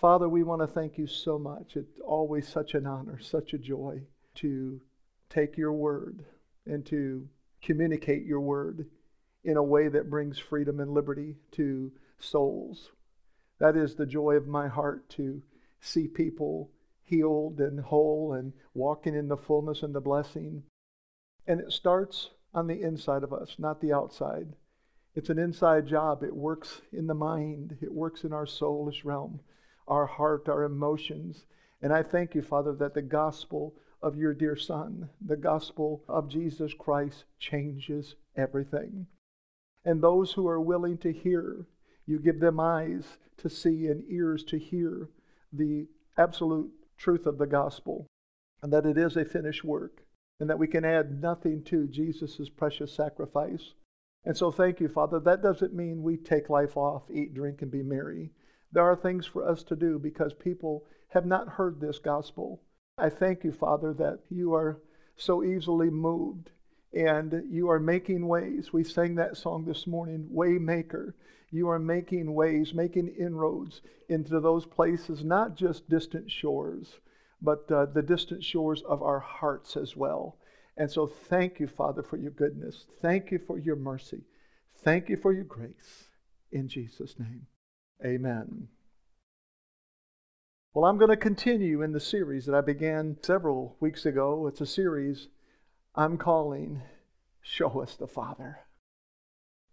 Father, we want to thank you so much. It's always such an honor, such a joy to take your word and to communicate your word in a way that brings freedom and liberty to souls. That is the joy of my heart to see people healed and whole and walking in the fullness and the blessing. And it starts on the inside of us, not the outside. It's an inside job. It works in the mind, it works in our soulish realm, our heart, our emotions. And I thank you, Father, that the gospel of your dear Son, the gospel of Jesus Christ, changes everything. And those who are willing to hear, you give them eyes to see and ears to hear the absolute truth of the gospel, and that it is a finished work, and that we can add nothing to Jesus' precious sacrifice. And so, thank you, Father. That doesn't mean we take life off, eat, drink, and be merry. There are things for us to do because people have not heard this gospel. I thank you, Father, that you are so easily moved and you are making ways. We sang that song this morning, Waymaker. You are making ways, making inroads into those places, not just distant shores, but uh, the distant shores of our hearts as well. And so thank you, Father, for your goodness. Thank you for your mercy. Thank you for your grace. In Jesus' name, amen. Well, I'm going to continue in the series that I began several weeks ago. It's a series I'm calling Show Us the Father.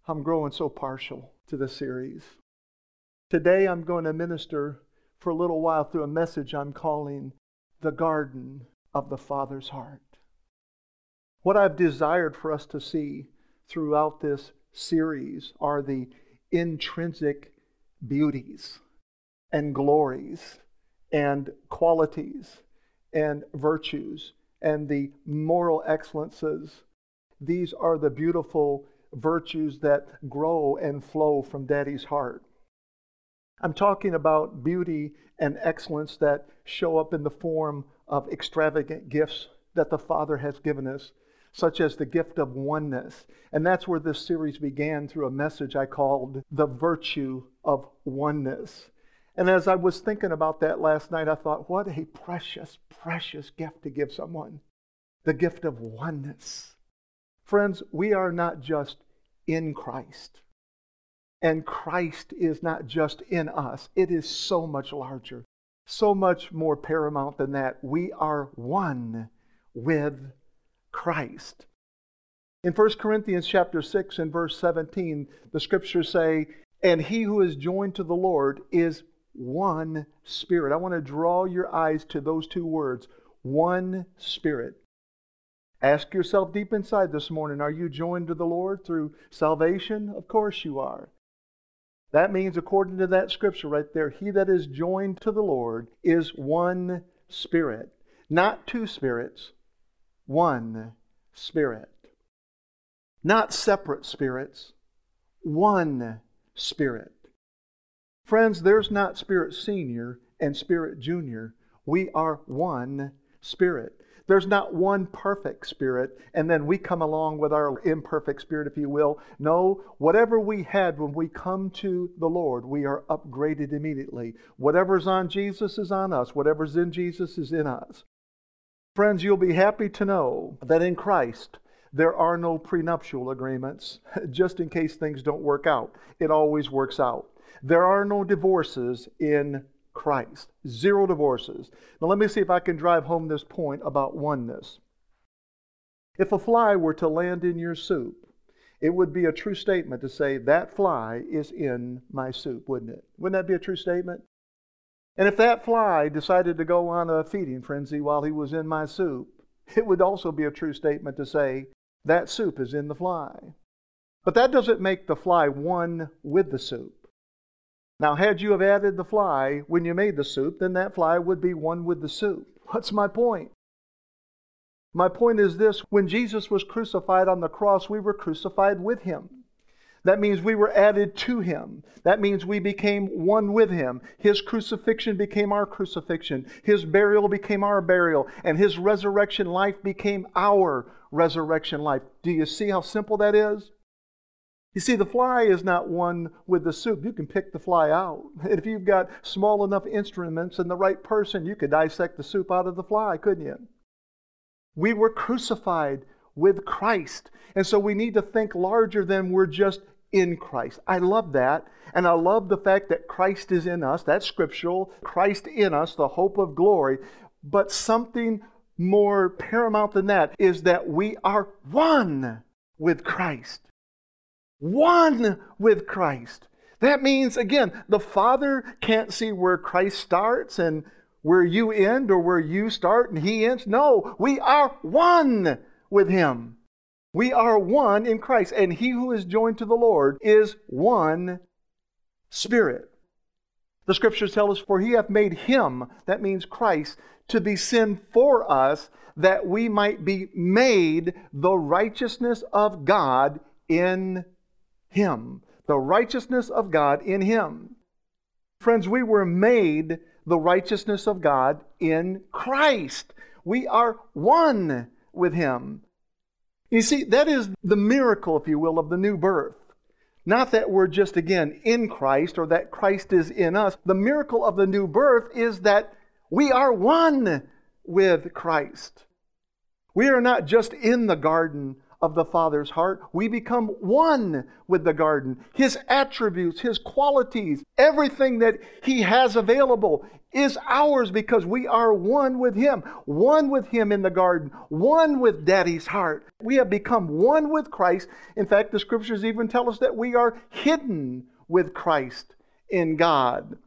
I'm growing so partial to the series. Today I'm going to minister for a little while through a message I'm calling The Garden of the Father's Heart. What I've desired for us to see throughout this series are the intrinsic beauties and glories and qualities and virtues and the moral excellences. These are the beautiful virtues that grow and flow from Daddy's heart. I'm talking about beauty and excellence that show up in the form of extravagant gifts that the Father has given us, such as the gift of oneness. And that's where this series began through a message I called The Virtue of Oneness. And as I was thinking about that last night, I thought, what a precious, precious gift to give someone the gift of oneness. Friends, we are not just in Christ. And Christ is not just in us, it is so much larger, so much more paramount than that. We are one with Christ. In 1 Corinthians chapter 6 and verse 17, the scriptures say, "And he who is joined to the Lord is one spirit. I want to draw your eyes to those two words one spirit. Ask yourself deep inside this morning are you joined to the Lord through salvation? Of course you are. That means, according to that scripture right there, he that is joined to the Lord is one spirit. Not two spirits, one spirit. Not separate spirits, one spirit. Friends, there's not Spirit Senior and Spirit Junior. We are one Spirit. There's not one perfect spirit, and then we come along with our imperfect spirit, if you will. No, whatever we had when we come to the Lord, we are upgraded immediately. Whatever's on Jesus is on us, whatever's in Jesus is in us. Friends, you'll be happy to know that in Christ, there are no prenuptial agreements, just in case things don't work out. It always works out. There are no divorces in Christ. Zero divorces. Now, let me see if I can drive home this point about oneness. If a fly were to land in your soup, it would be a true statement to say, That fly is in my soup, wouldn't it? Wouldn't that be a true statement? And if that fly decided to go on a feeding frenzy while he was in my soup, it would also be a true statement to say, That soup is in the fly. But that doesn't make the fly one with the soup. Now, had you have added the fly when you made the soup, then that fly would be one with the soup. What's my point? My point is this when Jesus was crucified on the cross, we were crucified with him. That means we were added to him. That means we became one with him. His crucifixion became our crucifixion. His burial became our burial. And his resurrection life became our resurrection life. Do you see how simple that is? You see, the fly is not one with the soup. You can pick the fly out. If you've got small enough instruments and the right person, you could dissect the soup out of the fly, couldn't you? We were crucified with Christ. And so we need to think larger than we're just in Christ. I love that. And I love the fact that Christ is in us. That's scriptural. Christ in us, the hope of glory. But something more paramount than that is that we are one with Christ. One with Christ. That means, again, the Father can't see where Christ starts and where you end or where you start and He ends. No, we are one with Him. We are one in Christ, and he who is joined to the Lord is one spirit. The scriptures tell us, For he hath made him, that means Christ, to be sin for us, that we might be made the righteousness of God in him. The righteousness of God in him. Friends, we were made the righteousness of God in Christ. We are one with him. You see, that is the miracle, if you will, of the new birth. Not that we're just, again, in Christ or that Christ is in us. The miracle of the new birth is that we are one with Christ. We are not just in the garden of the Father's heart. We become one with the garden. His attributes, His qualities, everything that He has available is ours because we are one with Him, one with Him in the garden, one with Daddy's heart. We have become one with Christ. In fact, the scriptures even tell us that we are hidden with Christ in God.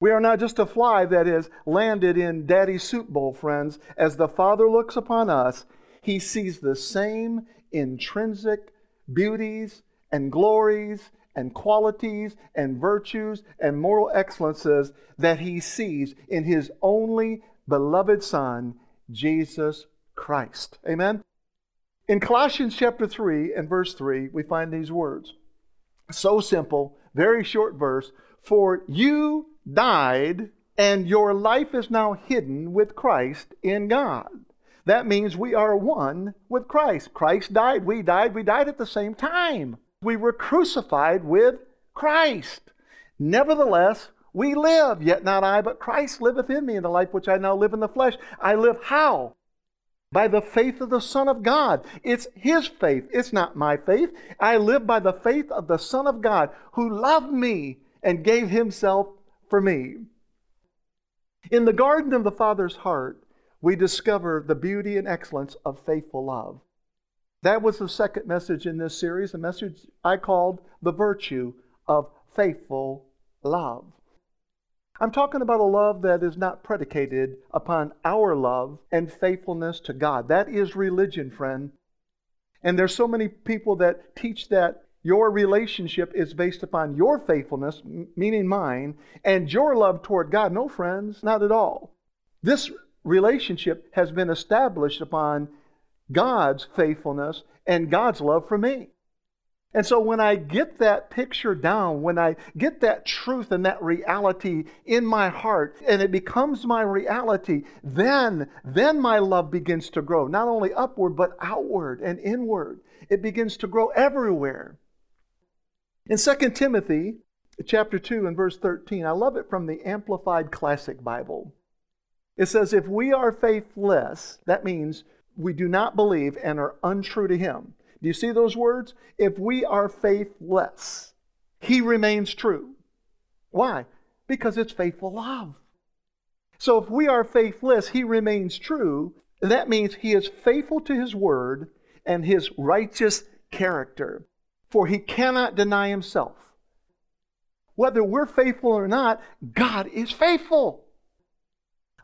We are not just a fly that is landed in Daddy's soup bowl, friends. As the Father looks upon us, He sees the same intrinsic beauties and glories and qualities and virtues and moral excellences that he sees in his only beloved Son, Jesus Christ. Amen? In Colossians chapter 3 and verse 3, we find these words. So simple, very short verse. For you died, and your life is now hidden with Christ in God. That means we are one with Christ. Christ died, we died, we died at the same time. We were crucified with Christ. Nevertheless, we live, yet not I, but Christ liveth in me in the life which I now live in the flesh. I live how? By the faith of the Son of God. It's His faith, it's not my faith. I live by the faith of the Son of God who loved me and gave Himself for me. In the garden of the Father's heart, we discover the beauty and excellence of faithful love. That was the second message in this series, a message I called The Virtue of Faithful Love. I'm talking about a love that is not predicated upon our love and faithfulness to God. That is religion, friend. And there's so many people that teach that your relationship is based upon your faithfulness, meaning mine, and your love toward God. No, friends, not at all. This relationship has been established upon God's faithfulness and God's love for me. And so when I get that picture down, when I get that truth and that reality in my heart and it becomes my reality, then then my love begins to grow, not only upward but outward and inward. It begins to grow everywhere. In 2 Timothy chapter 2 and verse 13, I love it from the Amplified Classic Bible. It says, If we are faithless, that means we do not believe and are untrue to Him. Do you see those words? If we are faithless, He remains true. Why? Because it's faithful love. So if we are faithless, He remains true. That means He is faithful to His word and His righteous character, for He cannot deny Himself. Whether we're faithful or not, God is faithful.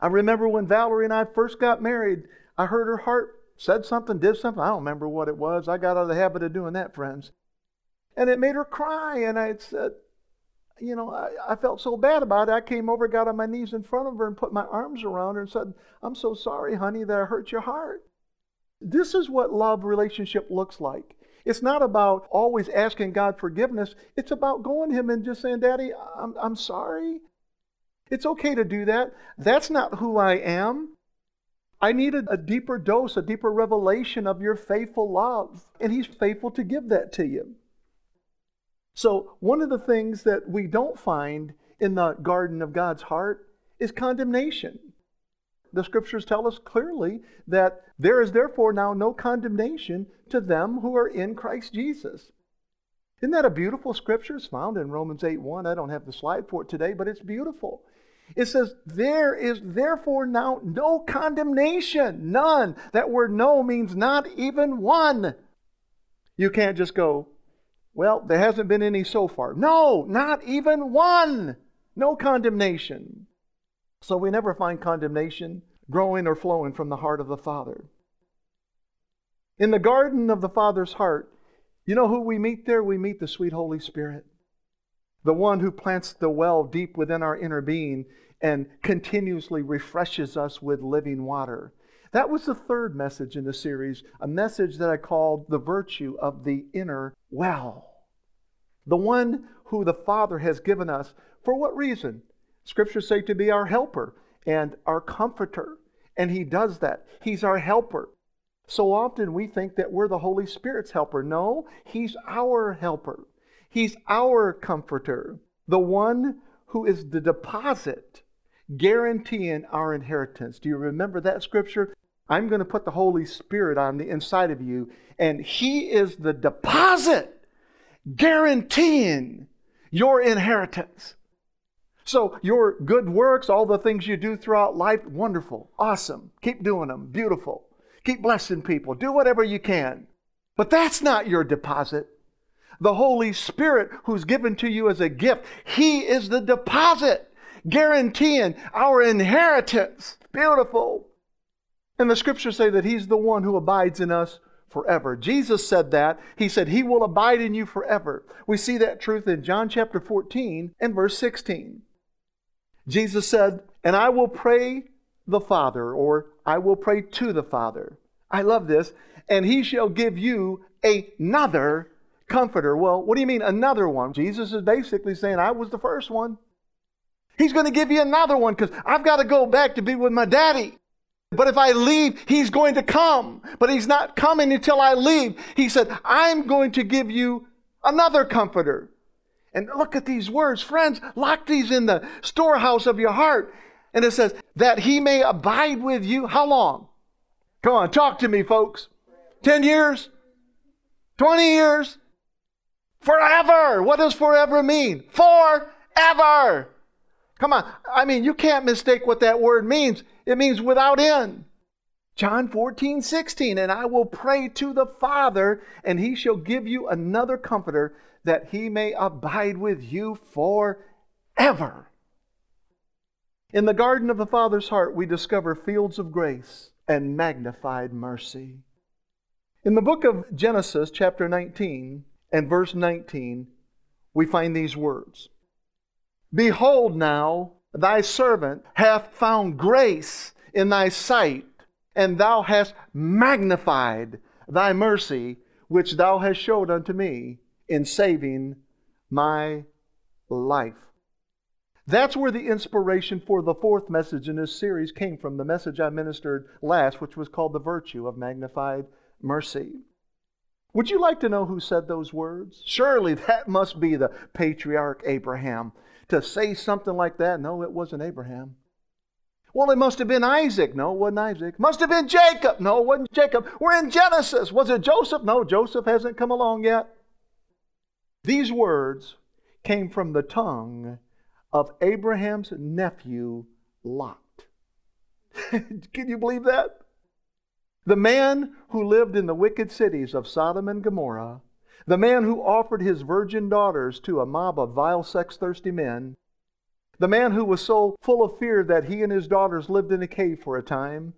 I remember when Valerie and I first got married, I heard her heart said something, did something. I don't remember what it was. I got out of the habit of doing that, friends. And it made her cry. And I said, you know, I, I, felt so bad about it. I came over, got on my knees in front of her, and put my arms around her and said, I'm so sorry, honey, that I hurt your heart. This is what love relationship looks like. It's not about always asking God forgiveness. It's about going to Him and just saying, Daddy, I'm, I'm sorry. It's okay to do that. That's not who I am. I needed a deeper dose, a deeper revelation of your faithful love. And He's faithful to give that to you. So, one of the things that we don't find in the garden of God's heart is condemnation. The scriptures tell us clearly that there is therefore now no condemnation to them who are in Christ Jesus. Isn't that a beautiful scripture? It's found in Romans 8 1. I don't have the slide for it today, but it's beautiful. It says, There is therefore now no condemnation. None. That word no means not even one. You can't just go, Well, there hasn't been any so far. No, not even one. No condemnation. So we never find condemnation growing or flowing from the heart of the Father. In the garden of the Father's heart, you know who we meet there? We meet the sweet Holy Spirit, the one who plants the well deep within our inner being and continuously refreshes us with living water. That was the third message in the series, a message that I called the virtue of the inner well. The one who the Father has given us. For what reason? Scriptures say to be our helper and our comforter. And He does that. He's our helper. So often we think that we're the Holy Spirit's helper. No, He's our helper. He's our comforter, the one who is the deposit guaranteeing our inheritance. Do you remember that scripture? I'm going to put the Holy Spirit on the inside of you, and He is the deposit guaranteeing your inheritance. So, your good works, all the things you do throughout life, wonderful, awesome. Keep doing them, beautiful. Keep blessing people. Do whatever you can. But that's not your deposit. The Holy Spirit, who's given to you as a gift, He is the deposit, guaranteeing our inheritance. Beautiful. And the scriptures say that He's the one who abides in us forever. Jesus said that. He said, He will abide in you forever. We see that truth in John chapter 14 and verse 16. Jesus said, And I will pray the Father, or I will pray to the Father. I love this. And he shall give you another comforter. Well, what do you mean another one? Jesus is basically saying, I was the first one. He's going to give you another one because I've got to go back to be with my daddy. But if I leave, he's going to come. But he's not coming until I leave. He said, I'm going to give you another comforter. And look at these words, friends, lock these in the storehouse of your heart. And it says, that he may abide with you. How long? Come on, talk to me, folks. 10 years? 20 years? Forever. What does forever mean? Forever. Come on. I mean, you can't mistake what that word means. It means without end. John 14, 16. And I will pray to the Father, and he shall give you another comforter that he may abide with you forever. In the garden of the Father's heart, we discover fields of grace and magnified mercy. In the book of Genesis, chapter 19 and verse 19, we find these words Behold, now thy servant hath found grace in thy sight, and thou hast magnified thy mercy, which thou hast showed unto me in saving my life. That's where the inspiration for the fourth message in this series came from, the message I ministered last, which was called The Virtue of Magnified Mercy. Would you like to know who said those words? Surely that must be the patriarch Abraham. To say something like that, no, it wasn't Abraham. Well, it must have been Isaac. No, it wasn't Isaac. Must have been Jacob. No, it wasn't Jacob. We're in Genesis. Was it Joseph? No, Joseph hasn't come along yet. These words came from the tongue of Abraham's nephew, Lot. Can you believe that? The man who lived in the wicked cities of Sodom and Gomorrah, the man who offered his virgin daughters to a mob of vile sex thirsty men, the man who was so full of fear that he and his daughters lived in a cave for a time,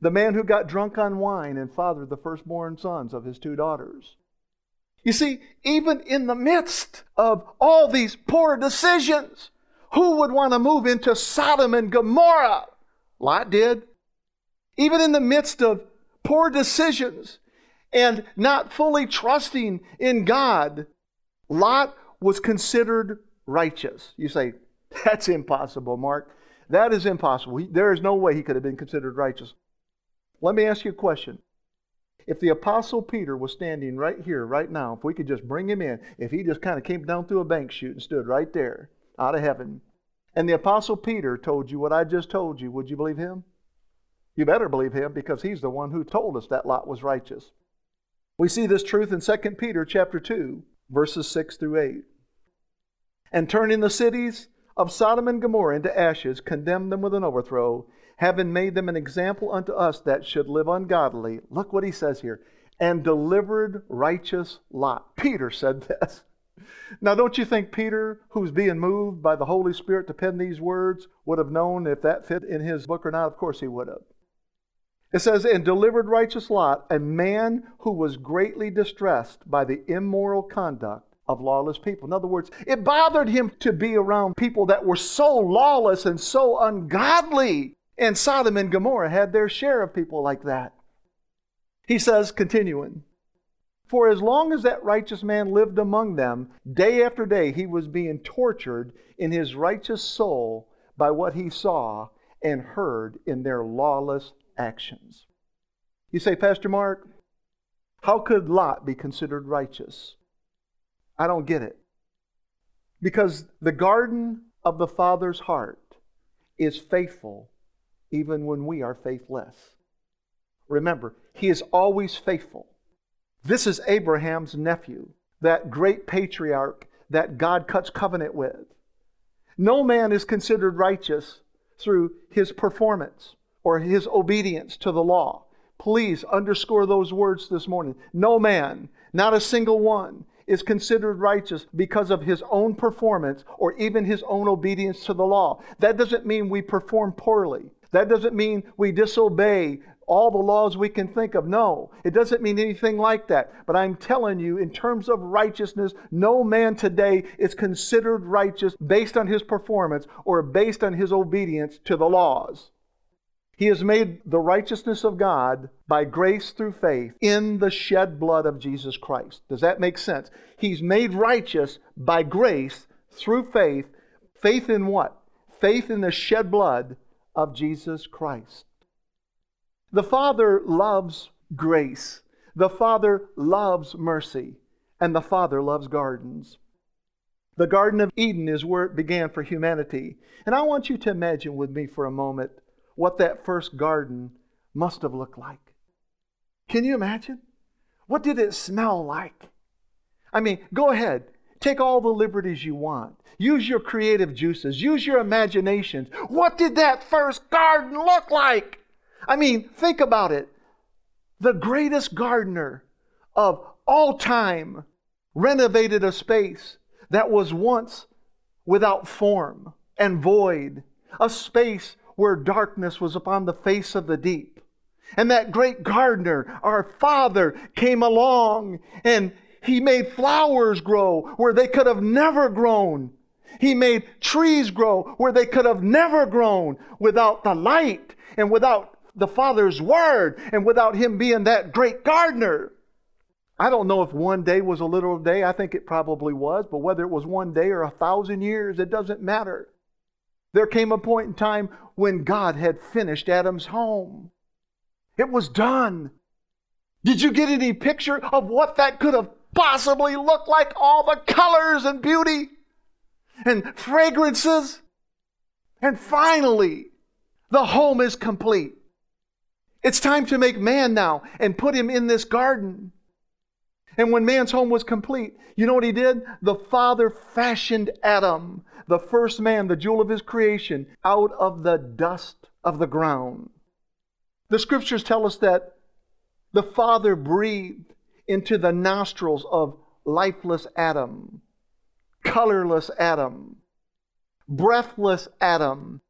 the man who got drunk on wine and fathered the firstborn sons of his two daughters. You see, even in the midst of all these poor decisions, who would want to move into Sodom and Gomorrah? Lot did. Even in the midst of poor decisions and not fully trusting in God, Lot was considered righteous. You say, that's impossible, Mark. That is impossible. There is no way he could have been considered righteous. Let me ask you a question. If the Apostle Peter was standing right here, right now, if we could just bring him in, if he just kind of came down through a bank chute and stood right there out of heaven, and the Apostle Peter told you what I just told you, would you believe him? You better believe him because he's the one who told us that Lot was righteous. We see this truth in 2 Peter chapter 2, verses 6 through 8. And turning the cities of Sodom and Gomorrah into ashes, condemned them with an overthrow, having made them an example unto us that should live ungodly. Look what he says here. And delivered righteous Lot. Peter said this. Now, don't you think Peter, who's being moved by the Holy Spirit to pen these words, would have known if that fit in his book or not? Of course he would have. It says, And delivered righteous Lot, a man who was greatly distressed by the immoral conduct of lawless people. In other words, it bothered him to be around people that were so lawless and so ungodly. And Sodom and Gomorrah had their share of people like that. He says, continuing, For as long as that righteous man lived among them, day after day he was being tortured in his righteous soul by what he saw and heard in their lawless actions. You say, Pastor Mark, how could Lot be considered righteous? I don't get it. Because the garden of the Father's heart is faithful even when we are faithless. Remember, he is always faithful. This is Abraham's nephew, that great patriarch that God cuts covenant with. No man is considered righteous through his performance or his obedience to the law. Please underscore those words this morning. No man, not a single one, is considered righteous because of his own performance or even his own obedience to the law. That doesn't mean we perform poorly. That doesn't mean we disobey all the laws we can think of. No, it doesn't mean anything like that. But I'm telling you, in terms of righteousness, no man today is considered righteous based on his performance or based on his obedience to the laws. He has made the righteousness of God by grace through faith in the shed blood of Jesus Christ. Does that make sense? He's made righteous by grace through faith. Faith in what? Faith in the shed blood of Jesus Christ. The Father loves grace. The Father loves mercy. And the Father loves gardens. The Garden of Eden is where it began for humanity. And I want you to imagine with me for a moment what that first garden must have looked like. Can you imagine? What did it smell like? I mean, go ahead. Take all the liberties you want. Use your creative juices. Use your imaginations. What did that first garden look like? I mean, think about it. The greatest gardener of all time renovated a space that was once without form and void, a space where darkness was upon the face of the deep. And that great gardener, our Father, came along and he made flowers grow where they could have never grown. He made trees grow where they could have never grown without the light and without the Father's Word and without Him being that great gardener. I don't know if one day was a literal day. I think it probably was. But whether it was one day or a thousand years, it doesn't matter. There came a point in time when God had finished Adam's home. It was done. Did you get any picture of what that could have possibly looked like? All the colors and beauty and fragrances. And finally, the home is complete. It's time to make man now and put him in this garden. And when man's home was complete, you know what he did? The Father fashioned Adam the first man, the jewel of his creation, out of the dust of the ground. The scriptures tell us that the Father breathed into the nostrils of lifeless Adam, colorless Adam, breathless Adam,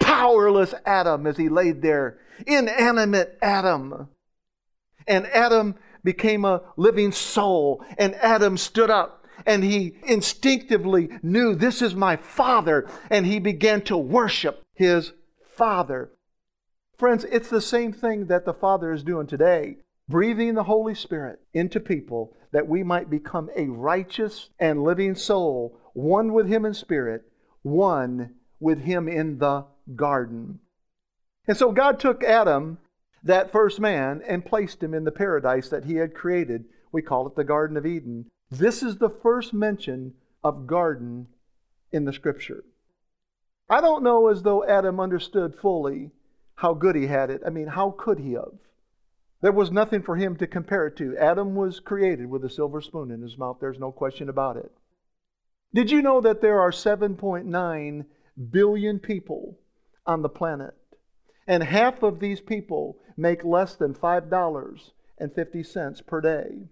powerless Adam as he laid there, inanimate Adam. And Adam became a living soul, and Adam stood up and he instinctively knew this is my father, and he began to worship his father. Friends, it's the same thing that the Father is doing today, breathing the Holy Spirit into people that we might become a righteous and living soul, one with Him in spirit, one with Him in the garden. And so God took Adam, that first man and placed him in the paradise that he had created. We call it the Garden of Eden. This is the first mention of garden in the scripture. I don't know as though Adam understood fully how good he had it. I mean, how could he have? There was nothing for him to compare it to. Adam was created with a silver spoon in his mouth. There's no question about it. Did you know that there are 7.9 billion people on the planet? And half of these people make less than $5.50 per day.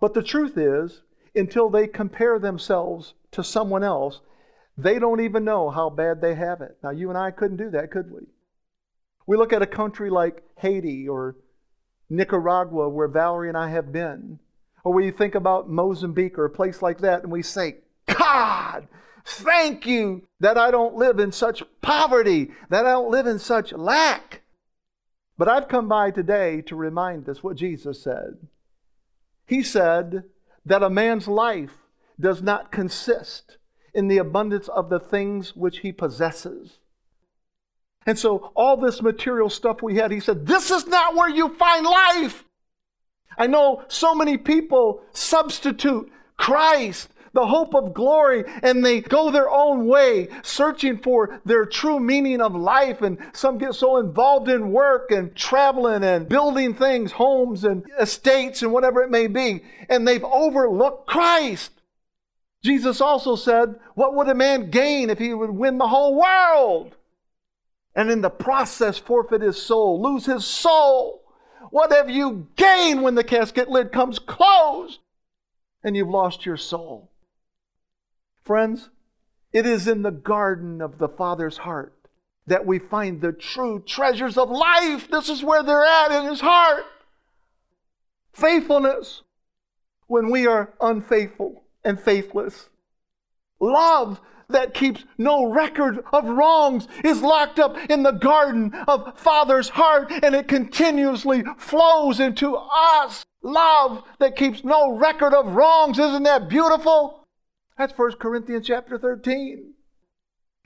But the truth is, until they compare themselves to someone else, they don't even know how bad they have it. Now, you and I couldn't do that, could we? We look at a country like Haiti or Nicaragua, where Valerie and I have been, or we think about Mozambique or a place like that, and we say, God, thank you that I don't live in such poverty, that I don't live in such lack. But I've come by today to remind us what Jesus said. He said that a man's life does not consist in the abundance of the things which he possesses. And so, all this material stuff we had, he said, this is not where you find life. I know so many people substitute Christ, the hope of glory, and they go their own way, searching for their true meaning of life. And some get so involved in work and traveling and building things, homes and estates and whatever it may be, and they've overlooked Christ. Jesus also said, What would a man gain if he would win the whole world? and in the process forfeit his soul, lose his soul. What have you gained when the casket lid comes closed and you've lost your soul? Friends, it is in the garden of the Father's heart that we find the true treasures of life. This is where they're at in his heart. Faithfulness when we are unfaithful and faithless. Love that keeps no record of wrongs is locked up in the garden of Father's heart and it continuously flows into us. Love that keeps no record of wrongs. Isn't that beautiful? That's 1 Corinthians chapter 13.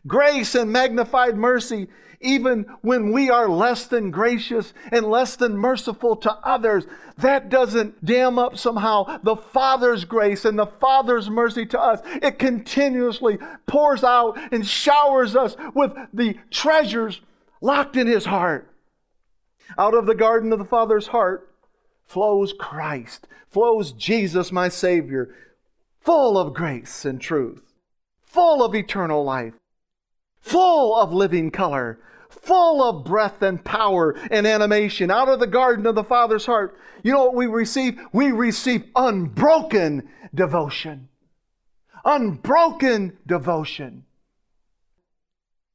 Grace and magnified mercy even when we are less than gracious and less than merciful to others, that doesn't dam up somehow the Father's grace and the Father's mercy to us. It continuously pours out and showers us with the treasures locked in His heart. Out of the garden of the Father's heart flows Christ, flows Jesus, my Savior, full of grace and truth, full of eternal life, full of living color, full of breath and power and animation out of the garden of the Father's heart. You know what we receive? We receive unbroken devotion. Unbroken devotion.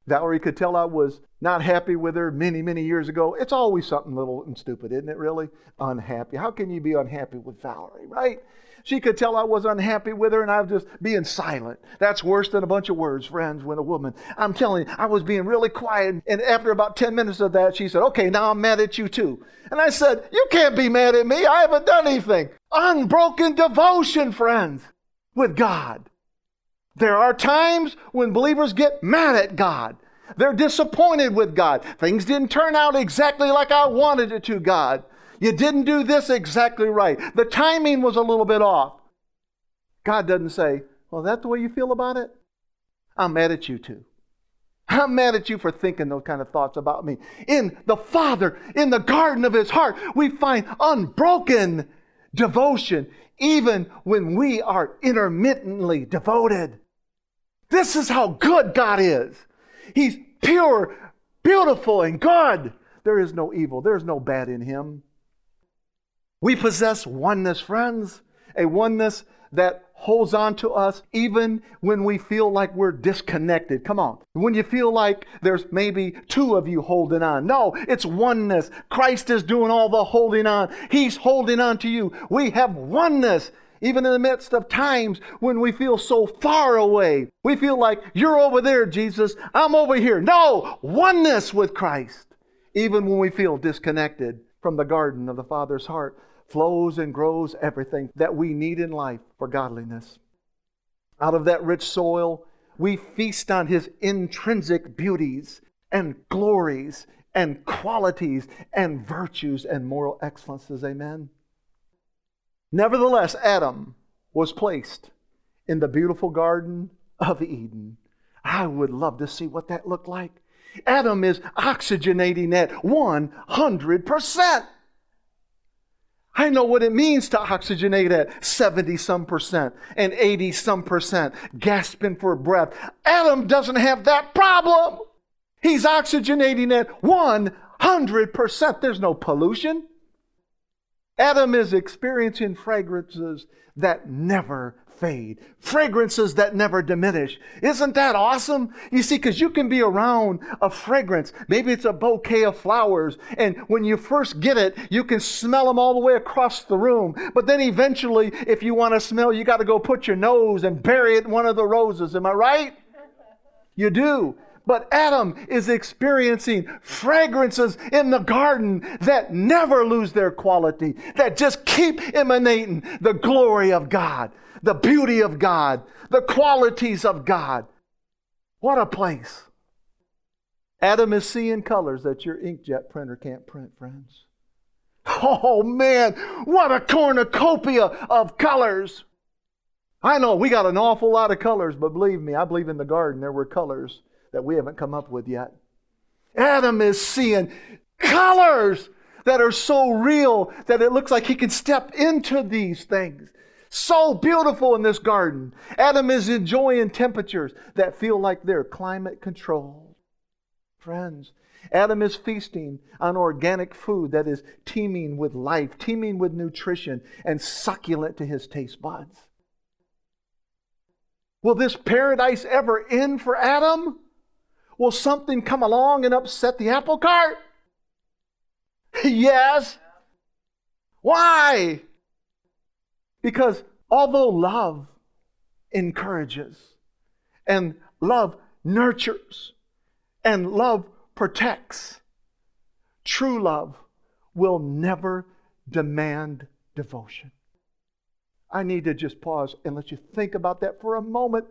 Valerie could tell I was not happy with her many, many years ago. It's always something little and stupid, isn't it, really? Unhappy. How can you be unhappy with Valerie, right? She could tell I was unhappy with her and I was just being silent. That's worse than a bunch of words, friends, when a woman. I'm telling you, I was being really quiet. And after about 10 minutes of that, she said, Okay, now I'm mad at you too. And I said, You can't be mad at me. I haven't done anything. Unbroken devotion, friends, with God. There are times when believers get mad at God. They're disappointed with God. Things didn't turn out exactly like I wanted it to, God. You didn't do this exactly right. The timing was a little bit off. God doesn't say, Well, that's the way you feel about it? I'm mad at you too. I'm mad at you for thinking those kind of thoughts about me. In the Father, in the garden of His heart, we find unbroken devotion, even when we are intermittently devoted. This is how good God is. He's pure, beautiful, and good. There is no evil, there is no bad in Him. We possess oneness, friends, a oneness that holds on to us even when we feel like we're disconnected. Come on. When you feel like there's maybe two of you holding on. No, it's oneness. Christ is doing all the holding on. He's holding on to you. We have oneness. Even in the midst of times when we feel so far away, we feel like you're over there, Jesus, I'm over here. No, oneness with Christ, even when we feel disconnected from the garden of the Father's heart flows and grows everything that we need in life for godliness. Out of that rich soil, we feast on His intrinsic beauties and glories and qualities and virtues and moral excellences. Amen. Nevertheless, Adam was placed in the beautiful Garden of Eden. I would love to see what that looked like. Adam is oxygenating at 100%. I know what it means to oxygenate at 70 some percent and 80 some percent, gasping for breath. Adam doesn't have that problem. He's oxygenating at 100%. There's no pollution. Adam is experiencing fragrances that never fade, fragrances that never diminish. Isn't that awesome? You see, because you can be around a fragrance. Maybe it's a bouquet of flowers, and when you first get it, you can smell them all the way across the room. But then eventually, if you want to smell, you got to go put your nose and bury it in one of the roses. Am I right? You do. But Adam is experiencing fragrances in the garden that never lose their quality, that just keep emanating the glory of God, the beauty of God, the qualities of God. What a place. Adam is seeing colors that your inkjet printer can't print, friends. Oh man, what a cornucopia of colors. I know we got an awful lot of colors, but believe me, I believe in the garden there were colors that we haven't come up with yet. Adam is seeing colors that are so real that it looks like he can step into these things. So beautiful in this garden. Adam is enjoying temperatures that feel like they're climate controlled. Friends, Adam is feasting on organic food that is teeming with life, teeming with nutrition, and succulent to his taste buds. Will this paradise ever end for Adam? Will something come along and upset the apple cart? yes. Why? Because although love encourages and love nurtures and love protects, true love will never demand devotion. I need to just pause and let you think about that for a moment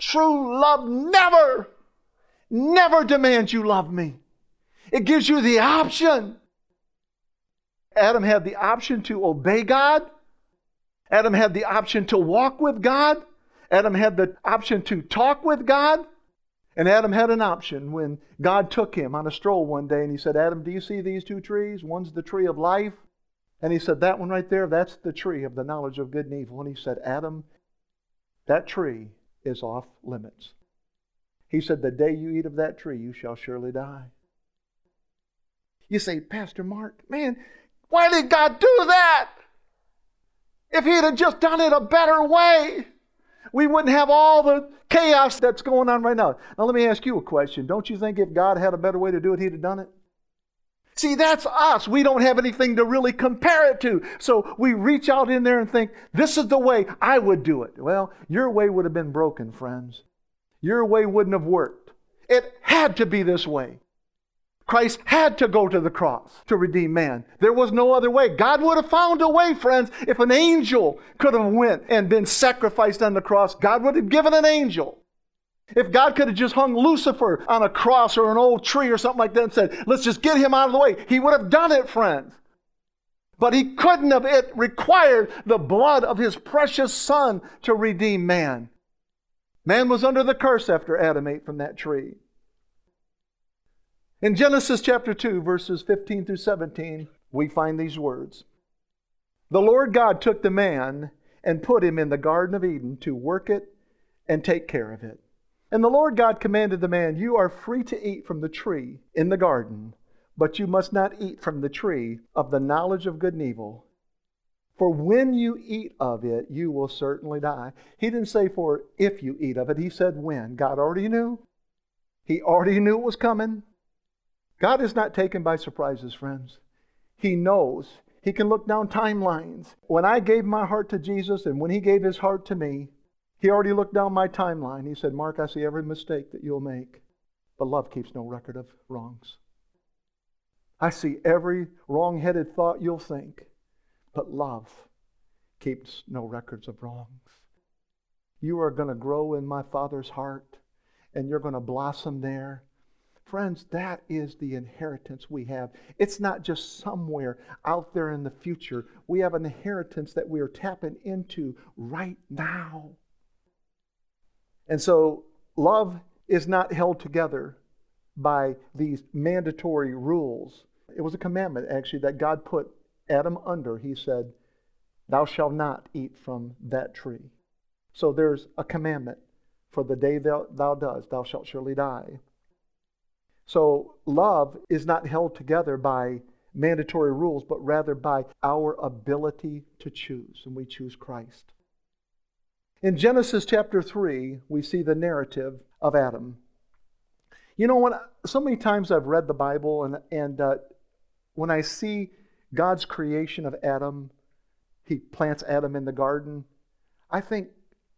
True love never, never demands you love me. It gives you the option. Adam had the option to obey God. Adam had the option to walk with God. Adam had the option to talk with God. And Adam had an option when God took him on a stroll one day and he said, Adam, do you see these two trees? One's the tree of life. And he said, That one right there, that's the tree of the knowledge of good and evil. And he said, Adam, that tree is off limits. He said, The day you eat of that tree, you shall surely die. You say, Pastor Mark, man, why did God do that? If He'd have just done it a better way, we wouldn't have all the chaos that's going on right now. Now, let me ask you a question. Don't you think if God had a better way to do it, He'd have done it? See, that's us. We don't have anything to really compare it to. So we reach out in there and think, this is the way I would do it. Well, your way would have been broken, friends. Your way wouldn't have worked. It had to be this way. Christ had to go to the cross to redeem man. There was no other way. God would have found a way, friends. If an angel could have went and been sacrificed on the cross, God would have given an angel. If God could have just hung Lucifer on a cross or an old tree or something like that and said, let's just get him out of the way, he would have done it, friends. But he couldn't have. It required the blood of his precious son to redeem man. Man was under the curse after Adam ate from that tree. In Genesis chapter 2, verses 15 through 17, we find these words The Lord God took the man and put him in the Garden of Eden to work it and take care of it. And the Lord God commanded the man, You are free to eat from the tree in the garden, but you must not eat from the tree of the knowledge of good and evil. For when you eat of it, you will certainly die. He didn't say for if you eat of it, he said when. God already knew. He already knew it was coming. God is not taken by surprises, friends. He knows. He can look down timelines. When I gave my heart to Jesus and when He gave His heart to me, he already looked down my timeline. He said, Mark, I see every mistake that you'll make, but love keeps no record of wrongs. I see every wrong headed thought you'll think, but love keeps no records of wrongs. You are going to grow in my Father's heart, and you're going to blossom there Friends, that is the inheritance we have. It's not just somewhere out there in the future. We have an inheritance that we are tapping into right now. And so, love is not held together by these mandatory rules. It was a commandment, actually, that God put Adam under. He said, Thou shalt not eat from that tree. So there's a commandment. For the day thou, thou dost, thou shalt surely die. So love is not held together by mandatory rules, but rather by our ability to choose, and we choose Christ. In Genesis chapter 3, we see the narrative of Adam. You know, when so many times I've read the Bible, and, and uh, when I see God's creation of Adam, he plants Adam in the garden, I think,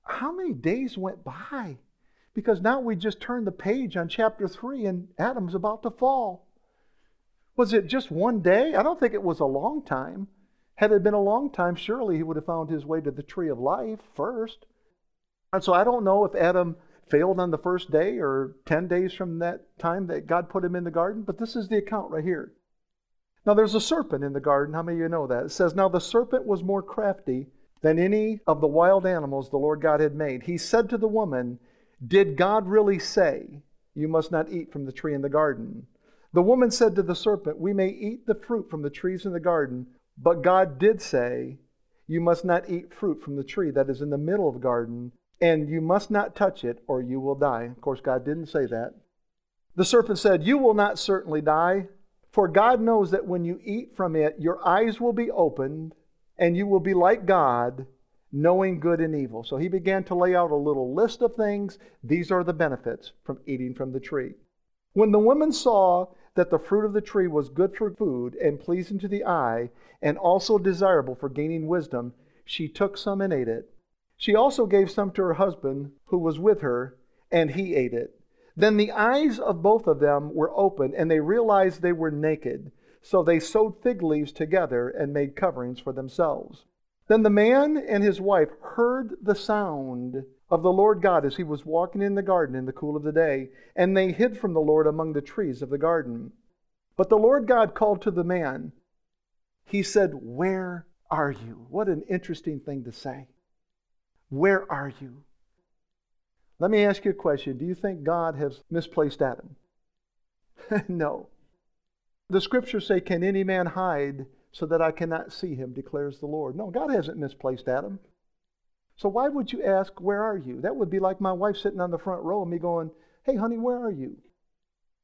how many days went by? Because now we just turned the page on chapter 3 and Adam's about to fall. Was it just one day? I don't think it was a long time. Had it been a long time, surely he would have found his way to the tree of life first. And so I don't know if Adam failed on the first day or 10 days from that time that God put him in the garden, but this is the account right here. Now there's a serpent in the garden. How many of you know that? It says, Now the serpent was more crafty than any of the wild animals the Lord God had made. He said to the woman, did God really say, You must not eat from the tree in the garden? The woman said to the serpent, We may eat the fruit from the trees in the garden, but God did say, You must not eat fruit from the tree that is in the middle of the garden, and you must not touch it, or you will die. Of course, God didn't say that. The serpent said, You will not certainly die, for God knows that when you eat from it, your eyes will be opened, and you will be like God, knowing good and evil. So he began to lay out a little list of things. These are the benefits from eating from the tree. When the woman saw that the fruit of the tree was good for food and pleasing to the eye, and also desirable for gaining wisdom, she took some and ate it. She also gave some to her husband who was with her, and he ate it. Then the eyes of both of them were opened, and they realized they were naked. So they sewed fig leaves together and made coverings for themselves. Then the man and his wife heard the sound of the Lord God as he was walking in the garden in the cool of the day, and they hid from the Lord among the trees of the garden. But the Lord God called to the man. He said, Where are you? What an interesting thing to say. Where are you? Let me ask you a question. Do you think God has misplaced Adam? no. The scriptures say, Can any man hide so that I cannot see him, declares the Lord. No, God hasn't misplaced Adam. So why would you ask, Where are you? That would be like my wife sitting on the front row and me going, Hey, honey, where are you?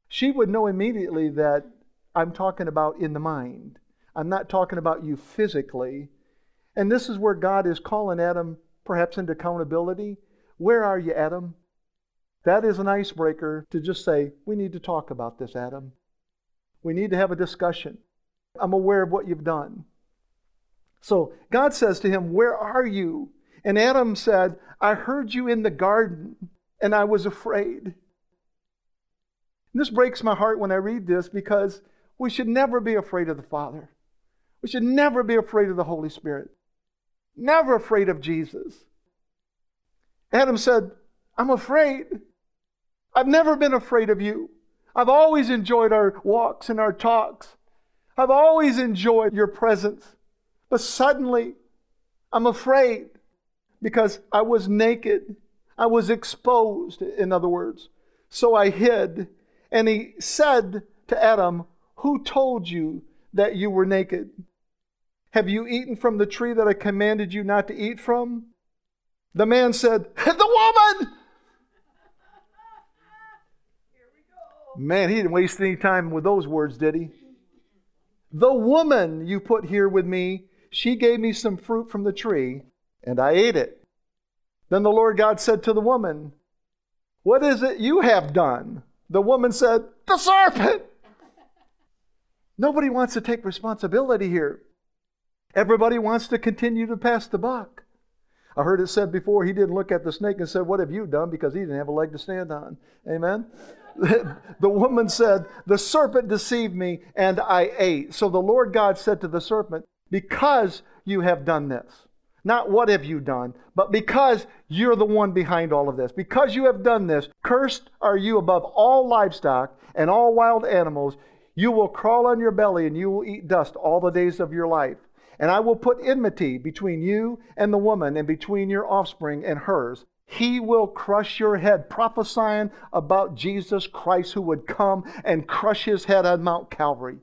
She would know immediately that I'm talking about in the mind. I'm not talking about you physically. And this is where God is calling Adam perhaps into accountability. Where are you, Adam? That is an icebreaker to just say, We need to talk about this, Adam. We need to have a discussion. I'm aware of what you've done. So God says to him, Where are you? And Adam said, I heard you in the garden, and I was afraid. And this breaks my heart when I read this because we should never be afraid of the Father. We should never be afraid of the Holy Spirit. Never afraid of Jesus. Adam said, I'm afraid. I've never been afraid of you. I've always enjoyed our walks and our talks. I've always enjoyed your presence. But suddenly, I'm afraid because I was naked. I was exposed, in other words. So I hid. And he said to Adam, Who told you that you were naked? Have you eaten from the tree that I commanded you not to eat from? The man said, The woman! Man, he didn't waste any time with those words, did he? The woman you put here with me, she gave me some fruit from the tree, and I ate it. Then the Lord God said to the woman, What is it you have done? The woman said, The serpent. Nobody wants to take responsibility here. Everybody wants to continue to pass the buck. I heard it said before he didn't look at the snake and said, What have you done? because he didn't have a leg to stand on. Amen? the woman said, The serpent deceived me and I ate. So the Lord God said to the serpent, Because you have done this. Not what have you done, but because you're the one behind all of this. Because you have done this, cursed are you above all livestock and all wild animals. You will crawl on your belly and you will eat dust all the days of your life. And I will put enmity between you and the woman, and between your offspring and hers. He will crush your head, prophesying about Jesus Christ who would come and crush his head on Mount Calvary.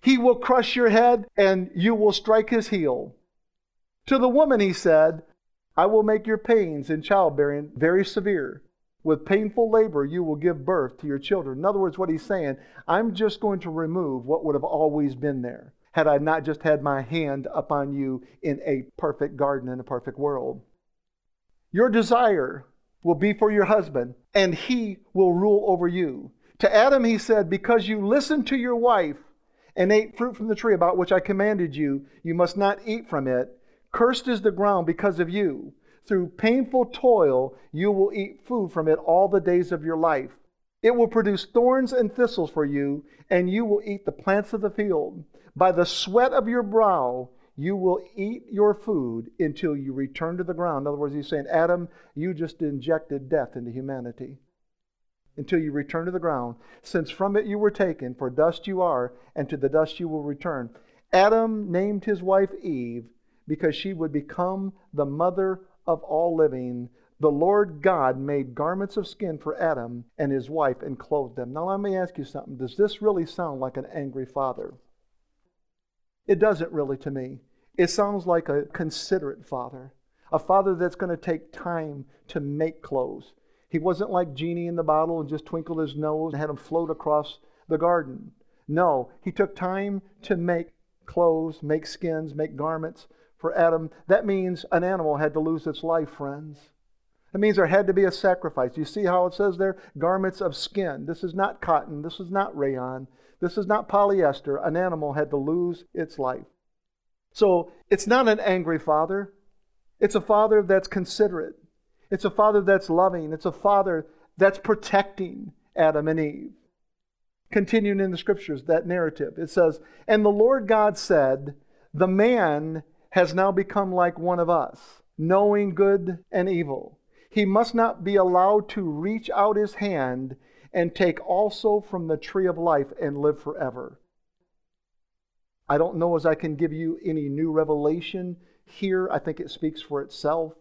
He will crush your head, and you will strike his heel. To the woman, he said, I will make your pains in childbearing very severe. With painful labor, you will give birth to your children. In other words, what he's saying, I'm just going to remove what would have always been there had I not just had my hand upon you in a perfect garden in a perfect world. Your desire will be for your husband, and he will rule over you. To Adam, he said, Because you listened to your wife and ate fruit from the tree about which I commanded you, you must not eat from it. Cursed is the ground because of you. Through painful toil, you will eat food from it all the days of your life. It will produce thorns and thistles for you, and you will eat the plants of the field. By the sweat of your brow, you will eat your food until you return to the ground. In other words, he's saying, Adam, you just injected death into humanity. Until you return to the ground, since from it you were taken, for dust you are, and to the dust you will return. Adam named his wife Eve because she would become the mother of all living. The Lord God made garments of skin for Adam and his wife and clothed them. Now, let me ask you something. Does this really sound like an angry father? It doesn't really to me. It sounds like a considerate father, a father that's going to take time to make clothes. He wasn't like Genie in the bottle and just twinkled his nose and had him float across the garden. No, he took time to make clothes, make skins, make garments for Adam. That means an animal had to lose its life, friends. It means there had to be a sacrifice. You see how it says there? Garments of skin. This is not cotton. This is not rayon. This is not polyester. An animal had to lose its life. So it's not an angry father. It's a father that's considerate. It's a father that's loving. It's a father that's protecting Adam and Eve. Continuing in the scriptures, that narrative, it says, And the Lord God said, The man has now become like one of us, knowing good and evil. He must not be allowed to reach out his hand and take also from the tree of life and live forever. I don't know as I can give you any new revelation here. I think it speaks for itself.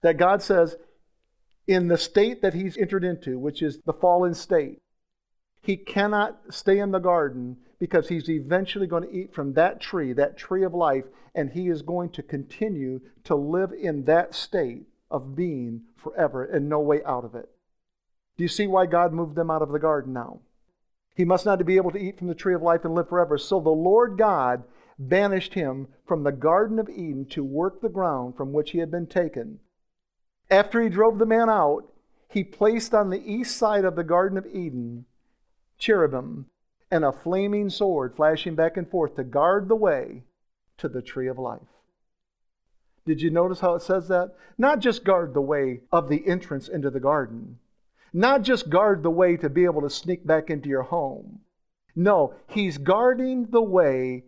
That God says, in the state that he's entered into, which is the fallen state, he cannot stay in the garden because he's eventually going to eat from that tree, that tree of life, and he is going to continue to live in that state of being forever and no way out of it. Do you see why God moved them out of the garden now? He must not be able to eat from the tree of life and live forever. So the Lord God banished him from the Garden of Eden to work the ground from which he had been taken. After he drove the man out, he placed on the east side of the Garden of Eden cherubim and a flaming sword flashing back and forth to guard the way to the tree of life. Did you notice how it says that? Not just guard the way of the entrance into the garden, not just guard the way to be able to sneak back into your home. No, he's guarding the way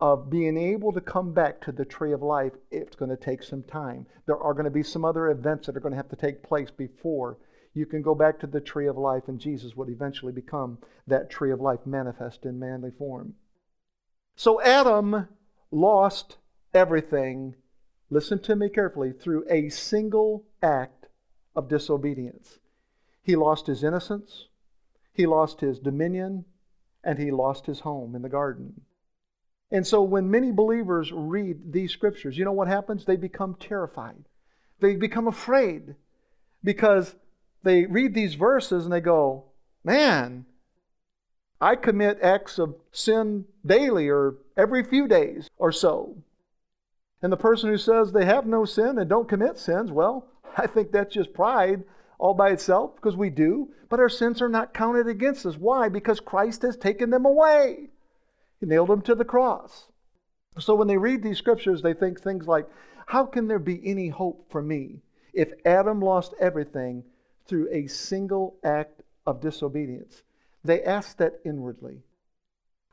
of being able to come back to the tree of life. It's going to take some time. There are going to be some other events that are going to have to take place before you can go back to the tree of life, and Jesus would eventually become that tree of life manifest in manly form. So Adam lost everything, listen to me carefully, through a single act of disobedience. He lost his innocence, he lost his dominion, and he lost his home in the garden. And so when many believers read these scriptures, you know what happens? They become terrified. They become afraid because they read these verses and they go, man, I commit acts of sin daily or every few days or so. And the person who says they have no sin and don't commit sins, well, I think that's just pride all by itself because we do, but our sins are not counted against us. Why? Because Christ has taken them away. He nailed them to the cross. So when they read these scriptures, they think things like, How can there be any hope for me if Adam lost everything through a single act of disobedience. They ask that inwardly.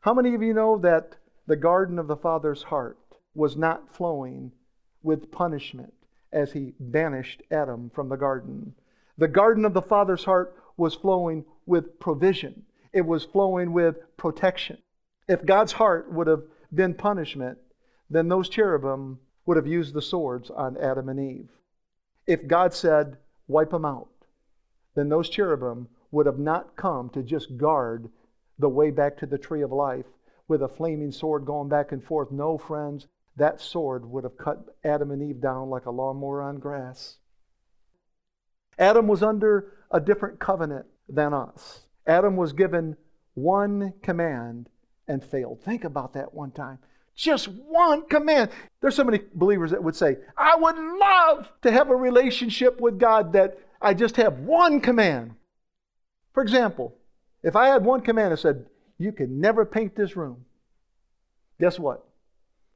How many of you know that the garden of the Father's heart was not flowing with punishment as he banished Adam from the garden. The garden of the Father's heart was flowing with provision, it was flowing with protection. If God's heart would have been punishment, then those cherubim would have used the swords on Adam and Eve. If God said, wipe them out, then those cherubim would have not come to just guard the way back to the tree of life with a flaming sword going back and forth. No, friends, that sword would have cut Adam and Eve down like a lawnmower on grass. Adam was under a different covenant than us. Adam was given one command and failed. Think about that one time. Just one command. There's so many believers that would say, I would love to have a relationship with God that I just have one command. For example, if I had one command that said, You can never paint this room, guess what?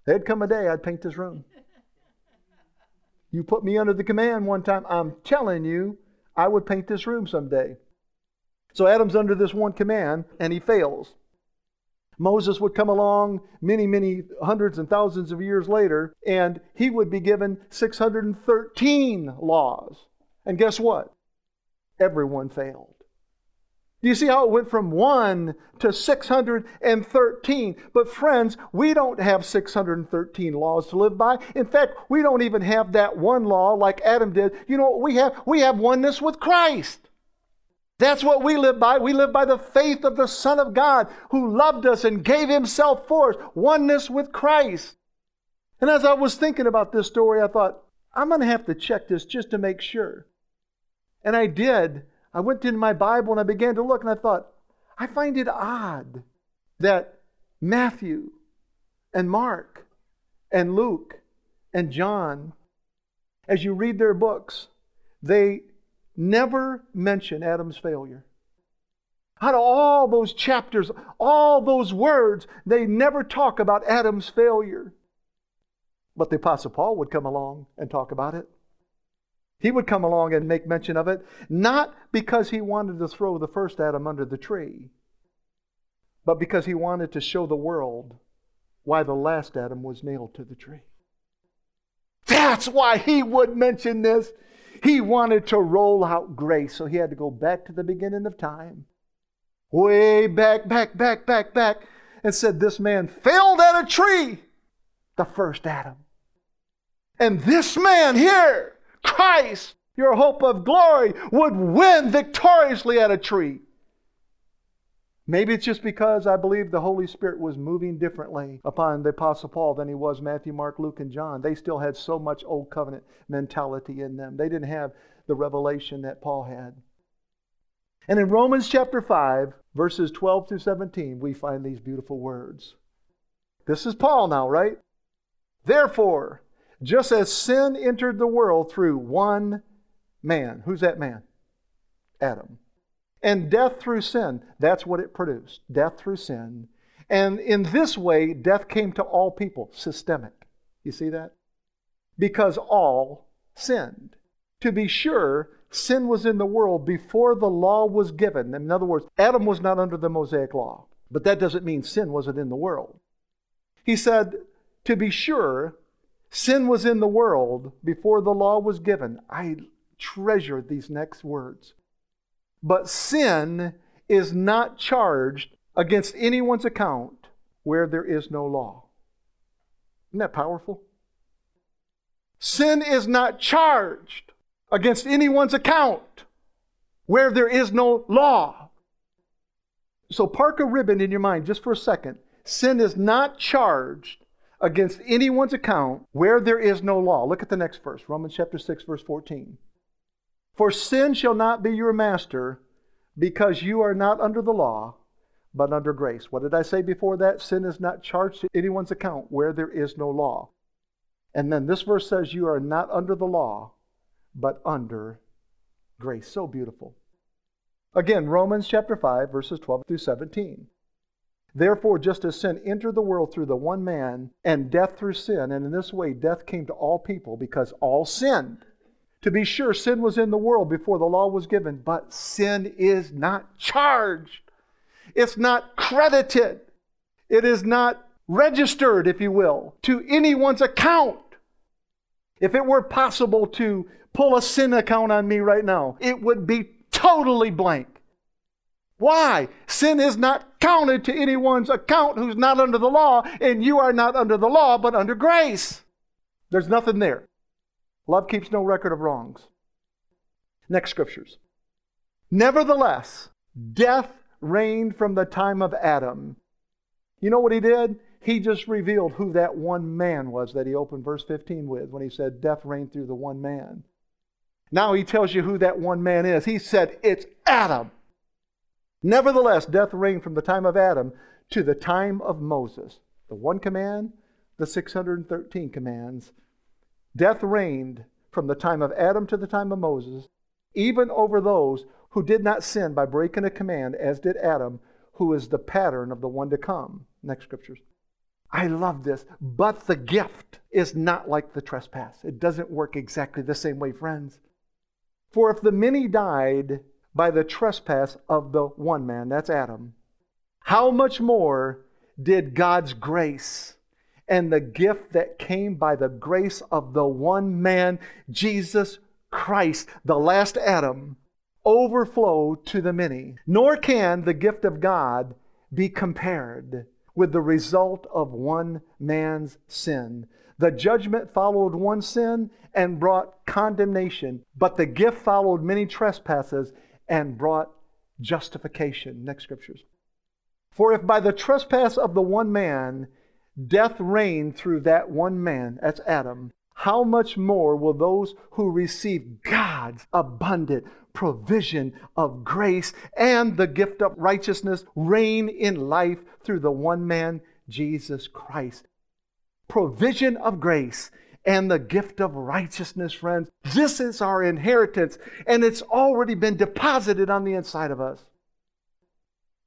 There'd come a day I'd paint this room. You put me under the command one time, I'm telling you, I would paint this room someday. So Adam's under this one command, and he fails. Moses would come along many, many hundreds and thousands of years later, and he would be given 613 laws. And guess what? Everyone failed. Do you see how it went from 1 to 613? But friends, we don't have 613 laws to live by. In fact, we don't even have that one law like Adam did. You know what we have? We have oneness with Christ. That's what we live by. We live by the faith of the Son of God who loved us and gave himself for us. Oneness with Christ. And as I was thinking about this story, I thought, I'm going to have to check this just to make sure. And I did. I went into my Bible and I began to look and I thought, I find it odd that Matthew and Mark and Luke and John, as you read their books, they never mention Adam's failure. Out of all those chapters, all those words, they never talk about Adam's failure. But the Apostle Paul would come along and talk about it. He would come along and make mention of it, not because he wanted to throw the first Adam under the tree, but because he wanted to show the world why the last Adam was nailed to the tree. That's why he would mention this. He wanted to roll out grace, so he had to go back to the beginning of time, way back, back, back, back, back, and said, This man failed at a tree, the first Adam. And this man here Christ, your hope of glory, would win victoriously at a tree. Maybe it's just because I believe the Holy Spirit was moving differently upon the Apostle Paul than he was Matthew, Mark, Luke, and John. They still had so much old covenant mentality in them. They didn't have the revelation that Paul had. And in Romans chapter 5, verses 12 through 17, we find these beautiful words. This is Paul now, right? Therefore, just as sin entered the world through one man. Who's that man? Adam. And death through sin. That's what it produced. Death through sin. And in this way, death came to all people. Systemic. You see that? Because all sinned. To be sure, sin was in the world before the law was given. In other words, Adam was not under the Mosaic law. But that doesn't mean sin wasn't in the world. He said, to be sure, Sin was in the world before the law was given. I treasure these next words. But sin is not charged against anyone's account where there is no law. Isn't that powerful? Sin is not charged against anyone's account where there is no law. So park a ribbon in your mind just for a second. Sin is not charged against anyone's account where there is no law. Look at the next verse, Romans chapter 6, verse 14. For sin shall not be your master, because you are not under the law, but under grace. What did I say before that? Sin is not charged to anyone's account where there is no law. And then this verse says, You are not under the law, but under grace. So beautiful. Again, Romans chapter 5, verses 12 through 17. Therefore, just as sin entered the world through the one man, and death through sin, and in this way death came to all people because all sinned. To be sure, sin was in the world before the law was given, but sin is not charged. It's not credited. It is not registered, if you will, to anyone's account. If it were possible to pull a sin account on me right now, it would be totally blank. Why? Sin is not counted to anyone's account who's not under the law, and you are not under the law, but under grace. There's nothing there. Love keeps no record of wrongs. Next scriptures. Nevertheless, death reigned from the time of Adam. You know what he did? He just revealed who that one man was that he opened verse 15 with when he said, Death reigned through the one man. Now he tells you who that one man is. He said, It's Adam. Nevertheless, death reigned from the time of Adam to the time of Moses. The one command, the 613 commands. Death reigned from the time of Adam to the time of Moses, even over those who did not sin by breaking a command, as did Adam, who is the pattern of the one to come. Next scriptures. I love this. But the gift is not like the trespass. It doesn't work exactly the same way, friends. For if the many died by the trespass of the one man, that's Adam, how much more did God's grace and the gift that came by the grace of the one man, Jesus Christ, the last Adam, overflow to the many? Nor can the gift of God be compared with the result of one man's sin. The judgment followed one sin and brought condemnation, but the gift followed many trespasses and brought justification. Next scriptures. For if by the trespass of the one man death reigned through that one man, that's Adam, how much more will those who receive God's abundant provision of grace and the gift of righteousness reign in life through the one man, Jesus Christ? Provision of grace and the gift of righteousness, friends. This is our inheritance, and it's already been deposited on the inside of us.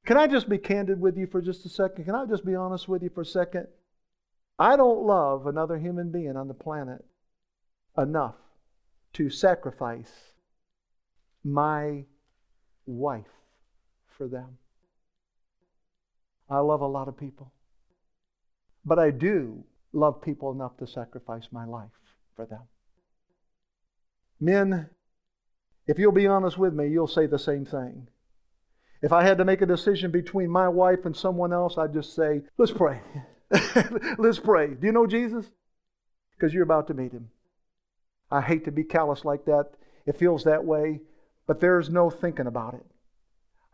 Can I just be candid with you for just a second? Can I just be honest with you for a second? I don't love another human being on the planet enough to sacrifice my wife for them. I love a lot of people. But I do love people enough to sacrifice my life for them. Men, if you'll be honest with me, you'll say the same thing. If I had to make a decision between my wife and someone else, I'd just say, let's pray. let's pray. Do you know Jesus? Because you're about to meet him. I hate to be callous like that. It feels that way, but there's no thinking about it.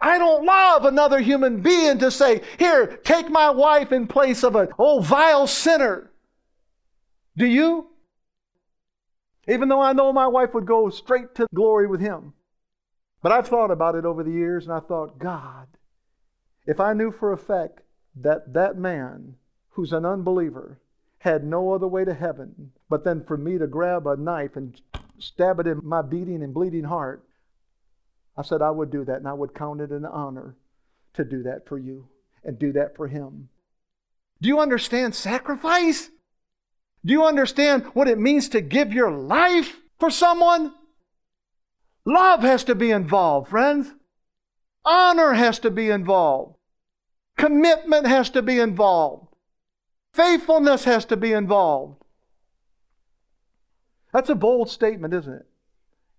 I don't love another human being to say, Here, take my wife in place of an old vile sinner. Do you? Even though I know my wife would go straight to glory with him. But I've thought about it over the years and I thought, God, if I knew for a fact that that man who's an unbeliever had no other way to heaven but then for me to grab a knife and stab it in my beating and bleeding heart, I said I would do that and I would count it an honor to do that for you and do that for him. Do you understand sacrifice? Do you understand what it means to give your life for someone? Love has to be involved, friends. Honor has to be involved. Commitment has to be involved. Faithfulness has to be involved. That's a bold statement, isn't it?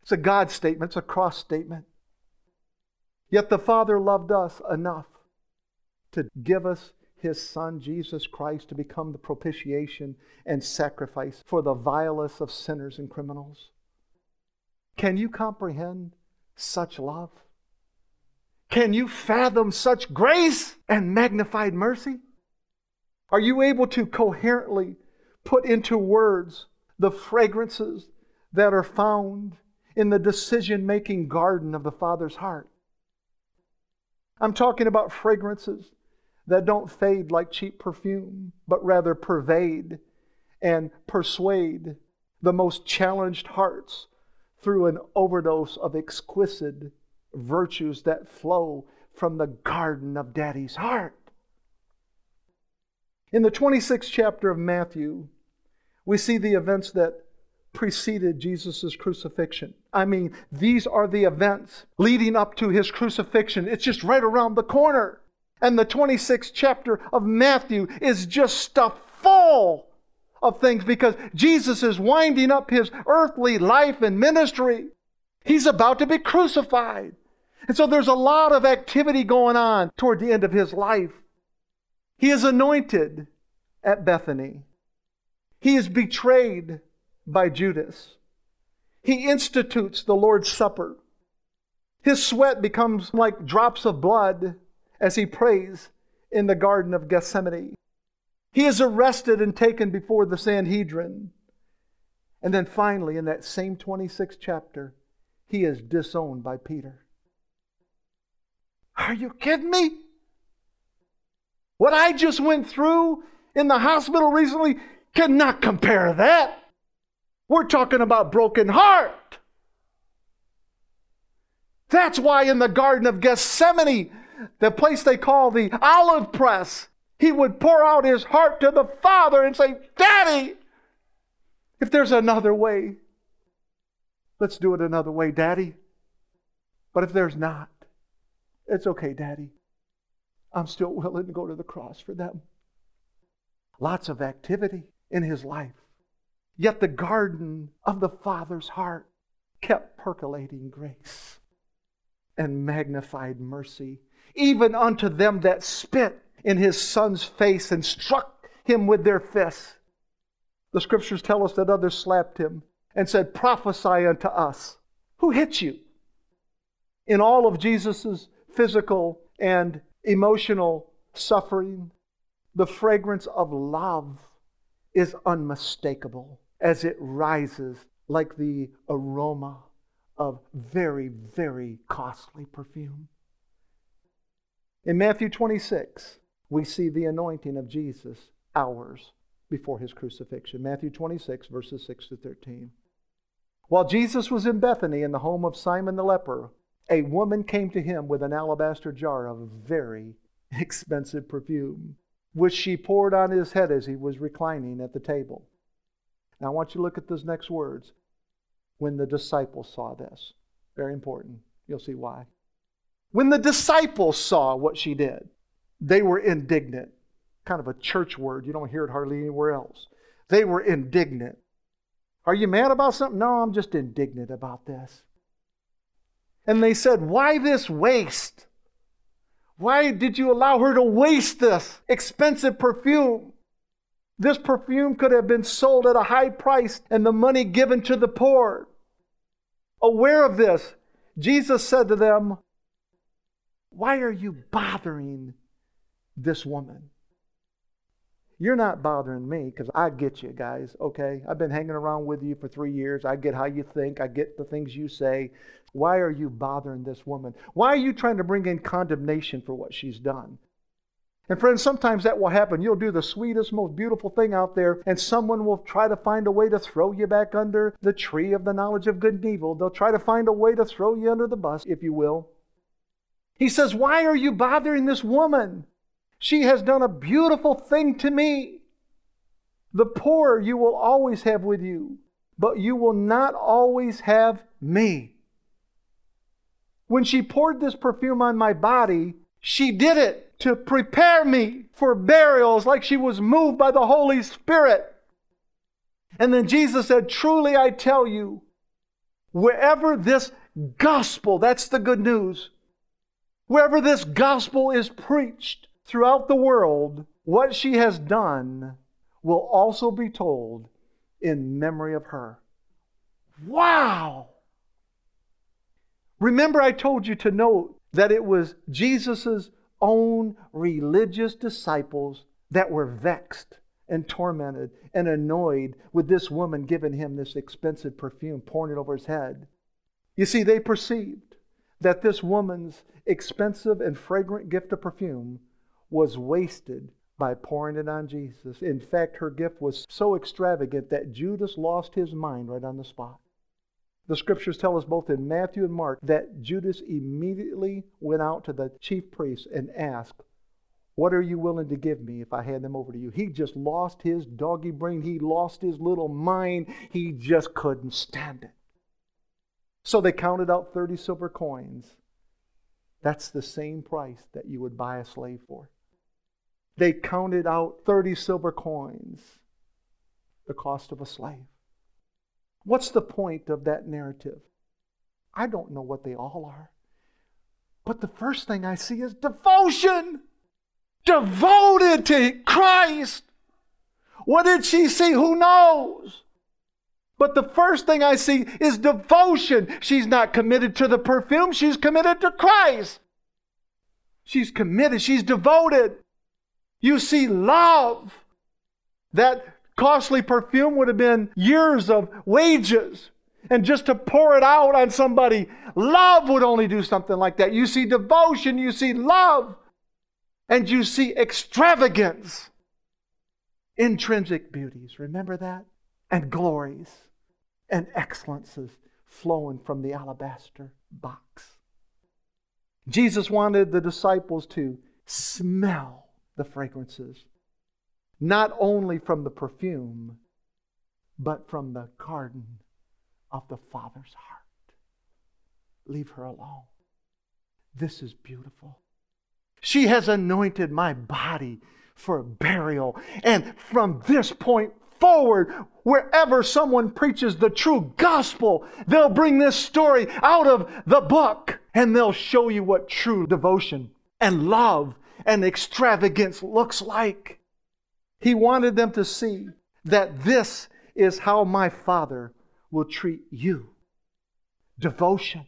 It's a God statement, it's a cross statement. Yet the Father loved us enough to give us his Son, Jesus Christ, to become the propitiation and sacrifice for the vilest of sinners and criminals. Can you comprehend such love? Can you fathom such grace and magnified mercy? Are you able to coherently put into words the fragrances that are found in the decision making garden of the Father's heart? I'm talking about fragrances that don't fade like cheap perfume, but rather pervade and persuade the most challenged hearts through an overdose of exquisite virtues that flow from the garden of Daddy's heart. In the 26th chapter of Matthew, we see the events that preceded Jesus' crucifixion. I mean, these are the events leading up to his crucifixion. It's just right around the corner. And the 26th chapter of Matthew is just stuffed full of things because Jesus is winding up his earthly life and ministry. He's about to be crucified. And so there's a lot of activity going on toward the end of his life. He is anointed at Bethany. He is betrayed by Judas. He institutes the Lord's Supper. His sweat becomes like drops of blood as he prays in the Garden of Gethsemane. He is arrested and taken before the Sanhedrin. And then finally, in that same 26th chapter, he is disowned by Peter. Are you kidding me? What I just went through in the hospital recently cannot compare that. We're talking about broken heart. That's why in the Garden of Gethsemane, the place they call the olive press, he would pour out his heart to the Father and say, Daddy, if there's another way, let's do it another way, Daddy. But if there's not, it's okay, Daddy. I'm still willing to go to the cross for them. Lots of activity in his life. Yet the garden of the Father's heart kept percolating grace and magnified mercy, even unto them that spit in his son's face and struck him with their fists. The scriptures tell us that others slapped him and said, Prophesy unto us. Who hit you? In all of Jesus' physical and emotional suffering, the fragrance of love is unmistakable as it rises like the aroma of very, very costly perfume. In Matthew 26, we see the anointing of Jesus hours before his crucifixion. Matthew 26, verses 6 to 13. While Jesus was in Bethany in the home of Simon the leper, a woman came to him with an alabaster jar of very expensive perfume, which she poured on his head as he was reclining at the table. Now I want you to look at those next words. When the disciples saw this, very important. You'll see why. When the disciples saw what she did, they were indignant. Kind of a church word. You don't hear it hardly anywhere else. They were indignant. Are you mad about something? No, I'm just indignant about this. And they said, Why this waste? Why did you allow her to waste this expensive perfume? This perfume could have been sold at a high price and the money given to the poor. Aware of this, Jesus said to them, Why are you bothering this woman. You're not bothering me because I get you guys, okay? I've been hanging around with you for three years. I get how you think, I get the things you say. Why are you bothering this woman? Why are you trying to bring in condemnation for what she's done? And friends, sometimes that will happen. You'll do the sweetest, most beautiful thing out there, and someone will try to find a way to throw you back under the tree of the knowledge of good and evil. They'll try to find a way to throw you under the bus, if you will. He says, Why are you bothering this woman? She has done a beautiful thing to me. The poor you will always have with you, but you will not always have me. When she poured this perfume on my body, she did it to prepare me for burials like she was moved by the Holy Spirit. And then Jesus said, Truly I tell you, wherever this gospel, that's the good news, wherever this gospel is preached, throughout the world, what she has done will also be told in memory of her. Wow! Remember, I told you to note that it was Jesus' own religious disciples that were vexed and tormented and annoyed with this woman giving him this expensive perfume, pouring it over his head. You see, they perceived that this woman's expensive and fragrant gift of perfume was wasted by pouring it on Jesus. In fact, her gift was so extravagant that Judas lost his mind right on the spot. The scriptures tell us both in Matthew and Mark that Judas immediately went out to the chief priests and asked, What are you willing to give me if I hand them over to you? He just lost his doggy brain. He lost his little mind. He just couldn't stand it. So they counted out 30 silver coins That's the same price that you would buy a slave for. They counted out 30 silver coins, the cost of a slave. What's the point of that narrative? I don't know what they all are. But the first thing I see is devotion. Devoted to Christ. What did she see? Who knows? But the first thing I see is devotion. She's not committed to the perfume, she's committed to Christ. She's committed, she's devoted. You see love. That costly perfume would have been years of wages. And just to pour it out on somebody, love would only do something like that. You see devotion, you see love, and you see extravagance, intrinsic beauties. Remember that? And glories and excellences flowing from the alabaster box. Jesus wanted the disciples to smell the fragrances, not only from the perfume, but from the garden of the Father's heart. Leave her alone. This is beautiful. She has anointed my body for burial. And from this point forward, wherever someone preaches the true gospel, they'll bring this story out of the book and they'll show you what true devotion and love and extravagance looks like. He wanted them to see that this is how my Father will treat you devotion,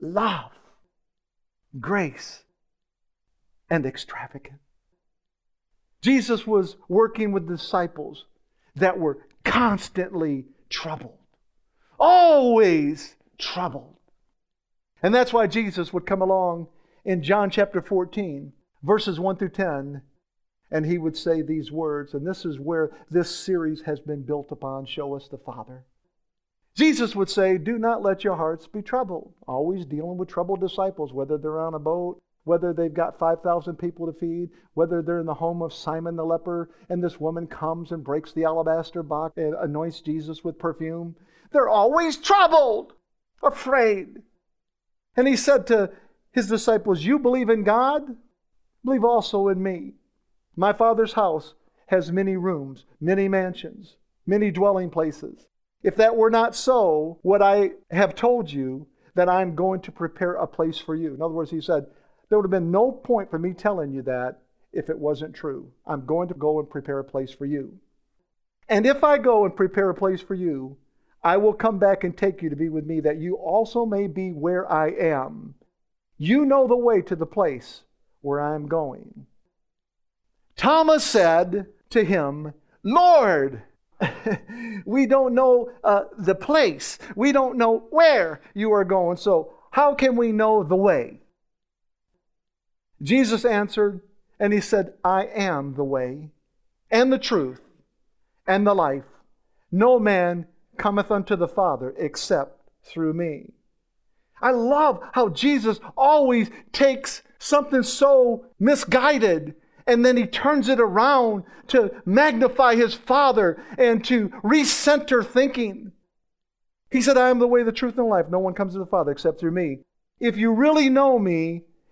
love, grace, and extravagance. Jesus was working with disciples that were constantly troubled, always troubled. And that's why Jesus would come along in John chapter 14, verses 1 through 10, and he would say these words. And this is where this series has been built upon Show Us the Father. Jesus would say, Do not let your hearts be troubled. Always dealing with troubled disciples, whether they're on a boat, whether they've got 5,000 people to feed, whether they're in the home of Simon the leper, and this woman comes and breaks the alabaster box and anoints Jesus with perfume. They're always troubled, afraid. And he said to his disciples, You believe in God? Believe also in me. My Father's house has many rooms, many mansions, many dwelling places. If that were not so, would I have told you that I'm going to prepare a place for you? In other words, he said, There would have been no point for me telling you that if it wasn't true. I'm going to go and prepare a place for you. And if I go and prepare a place for you, I will come back and take you to be with me, that you also may be where I am. You know the way to the place where I am going. Thomas said to him, Lord, we don't know uh, the place. We don't know where you are going. So, how can we know the way? Jesus answered, and he said, I am the way and the truth and the life. No man cometh unto the Father except through me. I love how Jesus always takes something so misguided and then he turns it around to magnify his Father and to recenter thinking. He said, I am the way, the truth, and the life. No one comes to the Father except through me. If you really know me,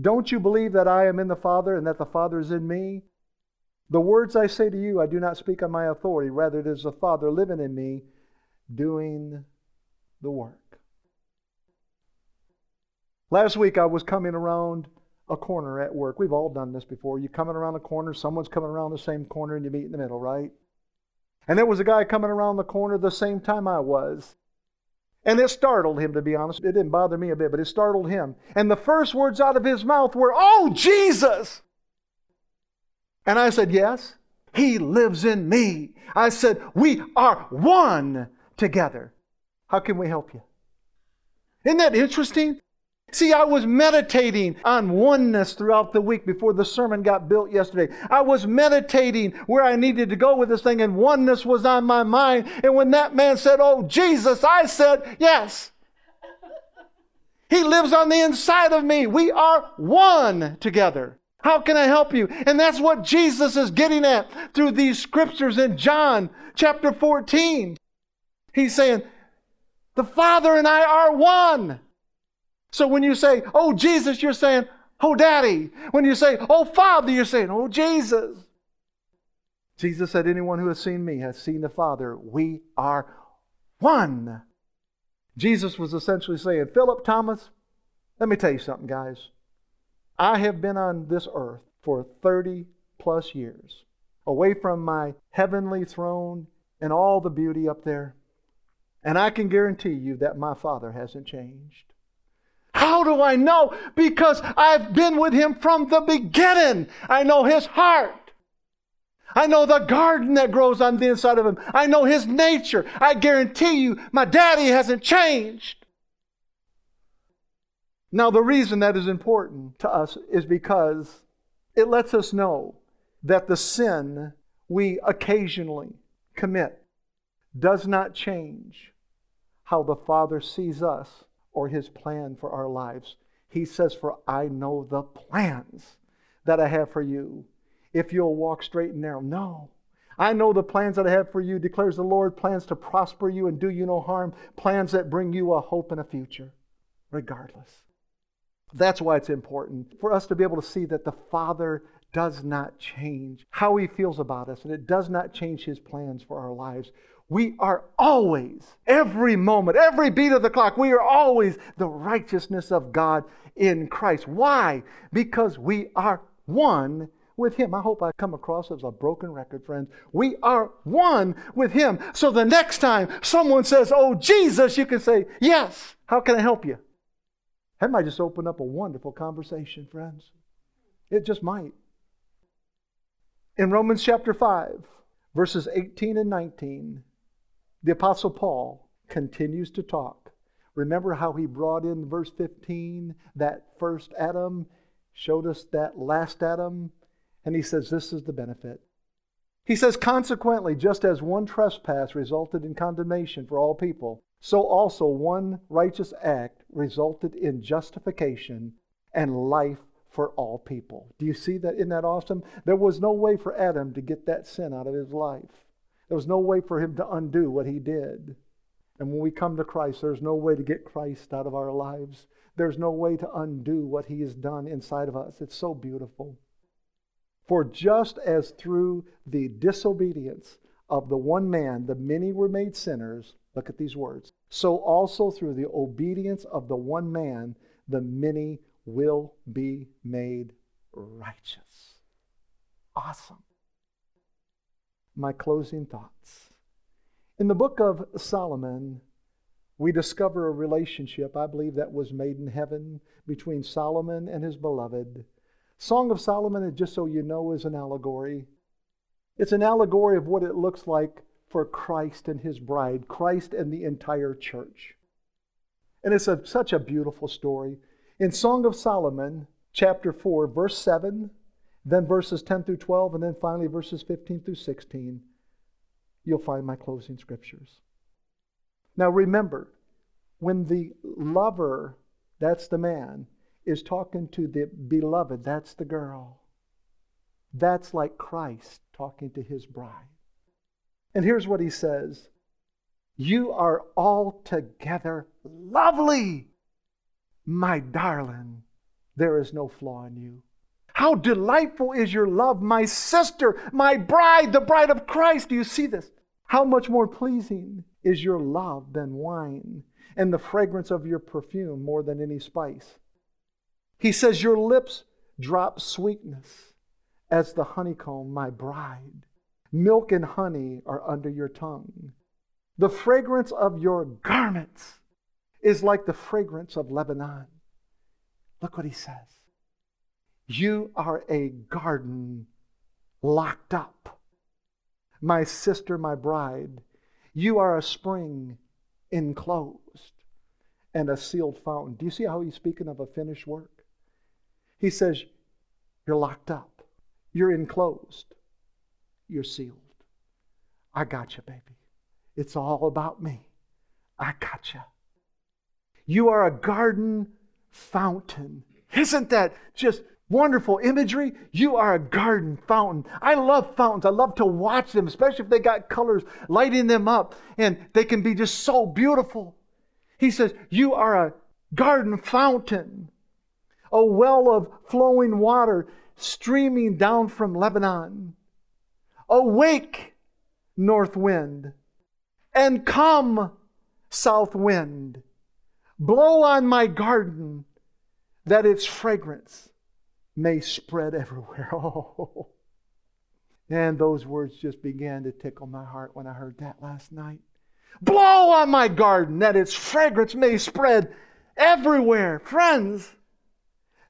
Don't you believe that I am in the Father and that the Father is in me? The words I say to you, I do not speak on my authority. Rather, it is the Father living in me, doing the work. Last week, I was coming around a corner at work. We've all done this before. You're coming around a corner, someone's coming around the same corner, and you meet in the middle, right? And there was a guy coming around the corner the same time I was. And it startled him, to be honest. It didn't bother me a bit, but it startled him. And the first words out of his mouth were, Oh, Jesus! And I said, Yes, He lives in me. I said, We are one together. How can we help you? Isn't that interesting? See, I was meditating on oneness throughout the week before the sermon got built yesterday. I was meditating where I needed to go with this thing, and oneness was on my mind. And when that man said, Oh, Jesus, I said, Yes. He lives on the inside of me. We are one together. How can I help you? And that's what Jesus is getting at through these scriptures in John chapter 14. He's saying, The Father and I are one. So when you say, Oh, Jesus, you're saying, Oh, Daddy. When you say, Oh, Father, you're saying, Oh, Jesus. Jesus said, Anyone who has seen me has seen the Father. We are one. Jesus was essentially saying, Philip, Thomas, let me tell you something, guys. I have been on this earth for 30 plus years, away from my heavenly throne and all the beauty up there. And I can guarantee you that my Father hasn't changed. How do I know? Because I've been with him from the beginning. I know his heart. I know the garden that grows on the inside of him. I know his nature. I guarantee you, my daddy hasn't changed. Now, the reason that is important to us is because it lets us know that the sin we occasionally commit does not change how the Father sees us or his plan for our lives. He says, For I know the plans that I have for you. If you'll walk straight and narrow. No. I know the plans that I have for you, declares the Lord, plans to prosper you and do you no harm, plans that bring you a hope and a future, regardless. That's why it's important for us to be able to see that the Father does not change how He feels about us, and it does not change His plans for our lives. We are always, every moment, every beat of the clock, we are always the righteousness of God in Christ. Why? Because we are one with Him. I hope I come across as a broken record, friends. We are one with Him. So the next time someone says, Oh, Jesus, you can say, Yes, how can I help you? That might just open up a wonderful conversation, friends. It just might. In Romans chapter 5, verses 18 and 19, the Apostle Paul continues to talk. Remember how he brought in verse 15 that first Adam, showed us that last Adam, and he says, This is the benefit. He says, Consequently, just as one trespass resulted in condemnation for all people, so also one righteous act resulted in justification and life for all people. Do you see that? Isn't that awesome? There was no way for Adam to get that sin out of his life. There was no way for him to undo what he did. And when we come to Christ, there's no way to get Christ out of our lives. There's no way to undo what he has done inside of us. It's so beautiful. For just as through the disobedience of the one man the many were made sinners, look at these words, so also through the obedience of the one man the many will be made righteous. Awesome my closing thoughts. In the book of Solomon, we discover a relationship, I believe, that was made in heaven between Solomon and his beloved. Song of Solomon, just so you know, is an allegory. It's an allegory of what it looks like for Christ and his bride, Christ and the entire church. And it's a, such a beautiful story. In Song of Solomon, chapter 4, verse 7, then verses 10 through 12, and then finally verses 15 through 16, you'll find my closing scriptures. Now remember, when the lover, that's the man, is talking to the beloved, that's the girl. That's like Christ talking to his bride. And here's what he says You are altogether lovely, my darling. There is no flaw in you. How delightful is your love, my sister, my bride, the bride of Christ. Do you see this? How much more pleasing is your love than wine, and the fragrance of your perfume more than any spice. He says, Your lips drop sweetness as the honeycomb, my bride. Milk and honey are under your tongue. The fragrance of your garments is like the fragrance of Lebanon. Look what he says. You are a garden locked up. My sister, my bride, you are a spring enclosed. and a sealed fountain. Do you see how he's speaking of a finished work? He says, You're locked up, you're enclosed, you're sealed. I got you, baby. It's all about me. I got you. You are a garden fountain. Isn't that just wonderful imagery? You are a garden fountain. I love fountains. I love to watch them, especially if they got colors lighting them up and they can be just so beautiful. He says, You are a garden fountain, a well of flowing water streaming down from Lebanon. Awake, north wind, and come, south wind. Blow on my garden that its fragrance may spread everywhere. Oh. And those words just began to tickle my heart when I heard that last night. Blow on my garden that its fragrance may spread everywhere. Friends,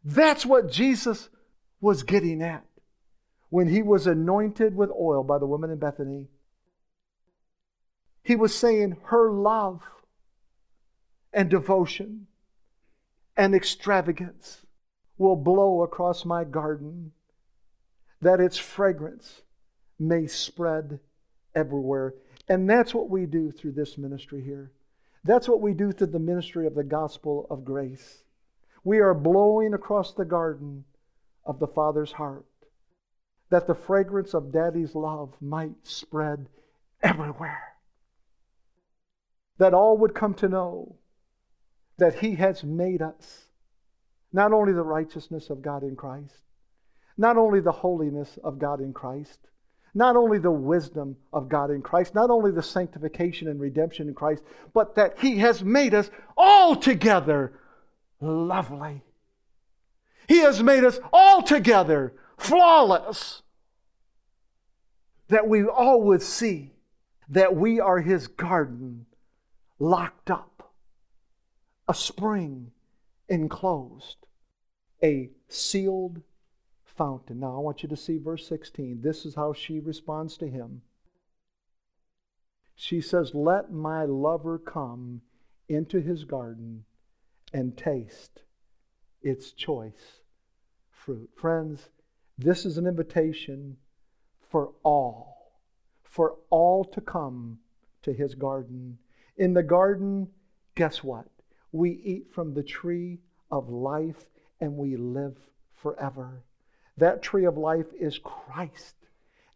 that's what Jesus was getting at when he was anointed with oil by the woman in Bethany. He was saying her love and devotion and extravagance will blow across my garden, that its fragrance may spread everywhere. And that's what we do through this ministry here. That's what we do through the ministry of the gospel of grace. We are blowing across the garden of the Father's heart that the fragrance of Daddy's love might spread everywhere. That all would come to know that He has made us not only the righteousness of God in Christ, not only the holiness of God in Christ, not only the wisdom of God in Christ, not only the sanctification and redemption in Christ, but that He has made us altogether lovely. He has made us altogether flawless. That we all would see that we are His garden locked up, a spring enclosed, a sealed fountain. Now, I want you to see verse 16. This is how she responds to him. She says, Let my lover come into his garden and taste its choice fruit. Friends, this is an invitation for all, for all to come to his garden. In the garden, guess what? We eat from the tree of life and we live forever. That tree of life is Christ,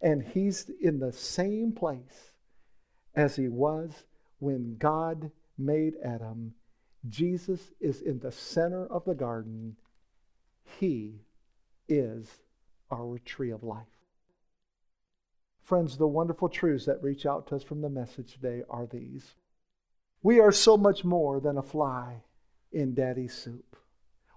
and He's in the same place as He was when God made Adam. Jesus is in the center of the garden. He is our tree of life. Friends, the wonderful truths that reach out to us from the message today are these. We are so much more than a fly in daddy's soup.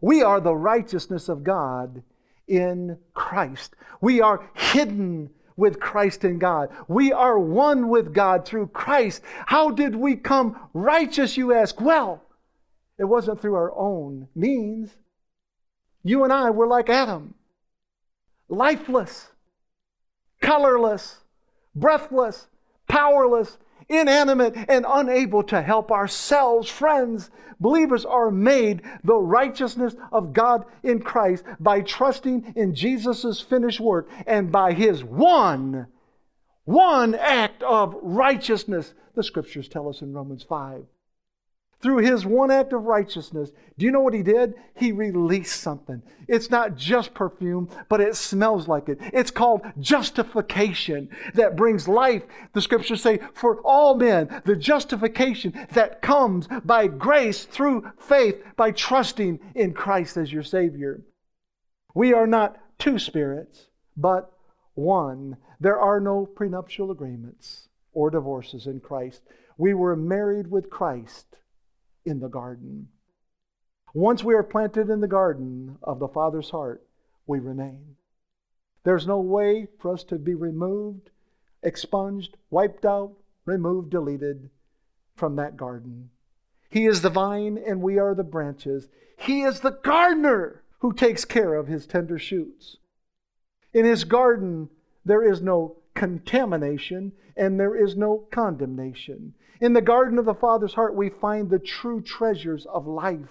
We are the righteousness of God in Christ. We are hidden with Christ in God. We are one with God through Christ. How did we come righteous, you ask? Well, it wasn't through our own means. You and I were like Adam lifeless, colorless, breathless, powerless, inanimate, and unable to help ourselves. Friends, believers are made the righteousness of God in Christ by trusting in Jesus' finished work and by his one, one act of righteousness. The scriptures tell us in Romans 5 through his one act of righteousness, do you know what he did? He released something. It's not just perfume, but it smells like it. It's called justification that brings life. The scriptures say, for all men, the justification that comes by grace through faith, by trusting in Christ as your Savior. We are not two spirits, but one. There are no prenuptial agreements or divorces in Christ. We were married with Christ in the garden. Once we are planted in the garden of the Father's heart, we remain. There's no way for us to be removed, expunged, wiped out, removed, deleted from that garden. He is the vine and we are the branches. He is the gardener who takes care of his tender shoots. In his garden, there is no contamination and there is no condemnation. In the garden of the Father's heart, we find the true treasures of life.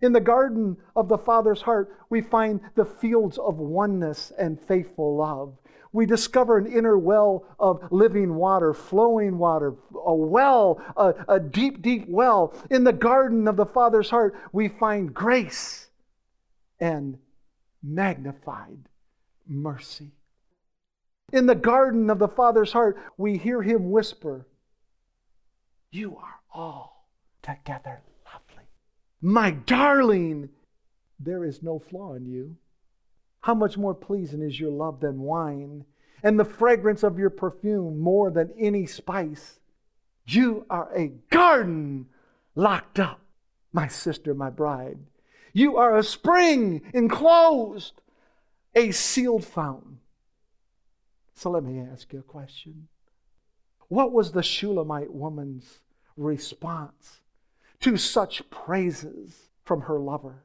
In the garden of the Father's heart, we find the fields of oneness and faithful love. We discover an inner well of living water, flowing water, a well, a, a deep, deep well. In the garden of the Father's heart, we find grace and magnified mercy. In the garden of the Father's heart, we hear him whisper, You are all together lovely. My darling, there is no flaw in you. How much more pleasing is your love than wine, and the fragrance of your perfume more than any spice? You are a garden locked up, my sister, my bride. You are a spring enclosed, a sealed fountain. So let me ask you a question. What was the Shulamite woman's response to such praises from her lover?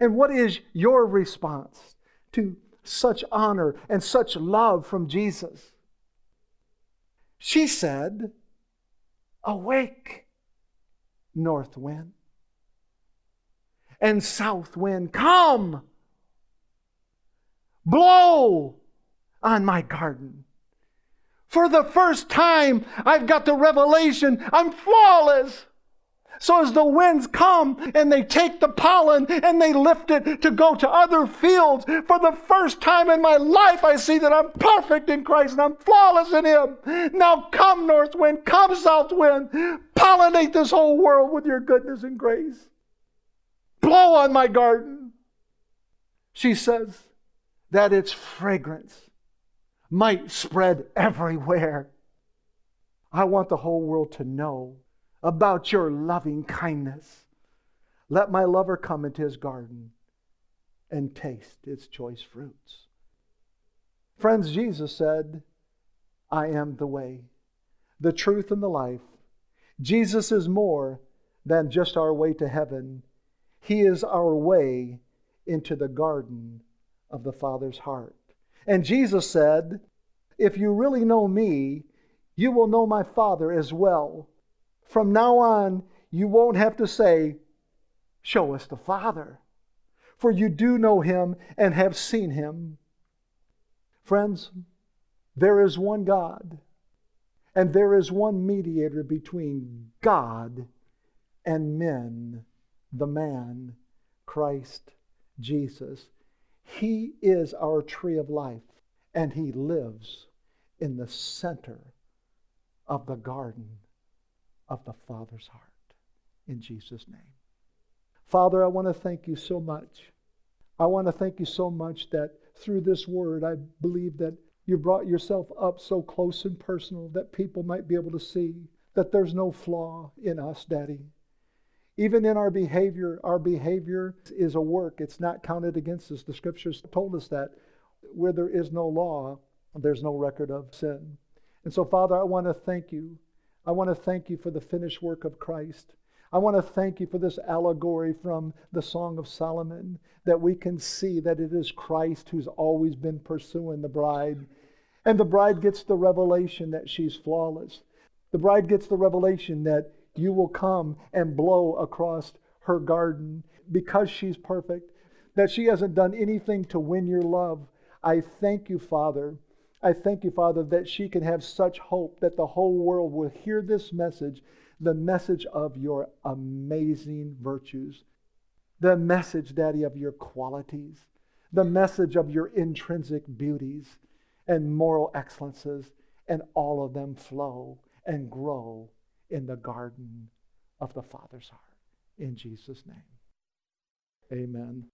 And what is your response to such honor and such love from Jesus? She said, Awake, north wind, and south wind, come, blow on my garden. For the first time, I've got the revelation I'm flawless. So as the winds come and they take the pollen and they lift it to go to other fields, for the first time in my life, I see that I'm perfect in Christ and I'm flawless in Him. Now come, north wind, come, south wind, pollinate this whole world with your goodness and grace. Blow on my garden. She says that its fragrance might spread everywhere. I want the whole world to know about your loving kindness. Let my lover come into his garden and taste its choice fruits. Friends, Jesus said, I am the way, the truth, and the life. Jesus is more than just our way to heaven, He is our way into the garden of the Father's heart. And Jesus said, If you really know me, you will know my Father as well. From now on, you won't have to say, Show us the Father, for you do know him and have seen him. Friends, there is one God, and there is one mediator between God and men, the man, Christ Jesus. He is our tree of life, and He lives in the center of the garden of the Father's heart. In Jesus' name. Father, I want to thank you so much. I want to thank you so much that through this word, I believe that you brought yourself up so close and personal that people might be able to see that there's no flaw in us, Daddy. Even in our behavior, our behavior is a work. It's not counted against us. The scriptures told us that where there is no law, there's no record of sin. And so, Father, I want to thank you. I want to thank you for the finished work of Christ. I want to thank you for this allegory from the Song of Solomon that we can see that it is Christ who's always been pursuing the bride. And the bride gets the revelation that she's flawless. The bride gets the revelation that you will come and blow across her garden because she's perfect, that she hasn't done anything to win your love. I thank you, Father. I thank you, Father, that she can have such hope that the whole world will hear this message, the message of your amazing virtues, the message, Daddy, of your qualities, the message of your intrinsic beauties and moral excellences, and all of them flow and grow in the garden of the Father's heart. In Jesus' name. Amen.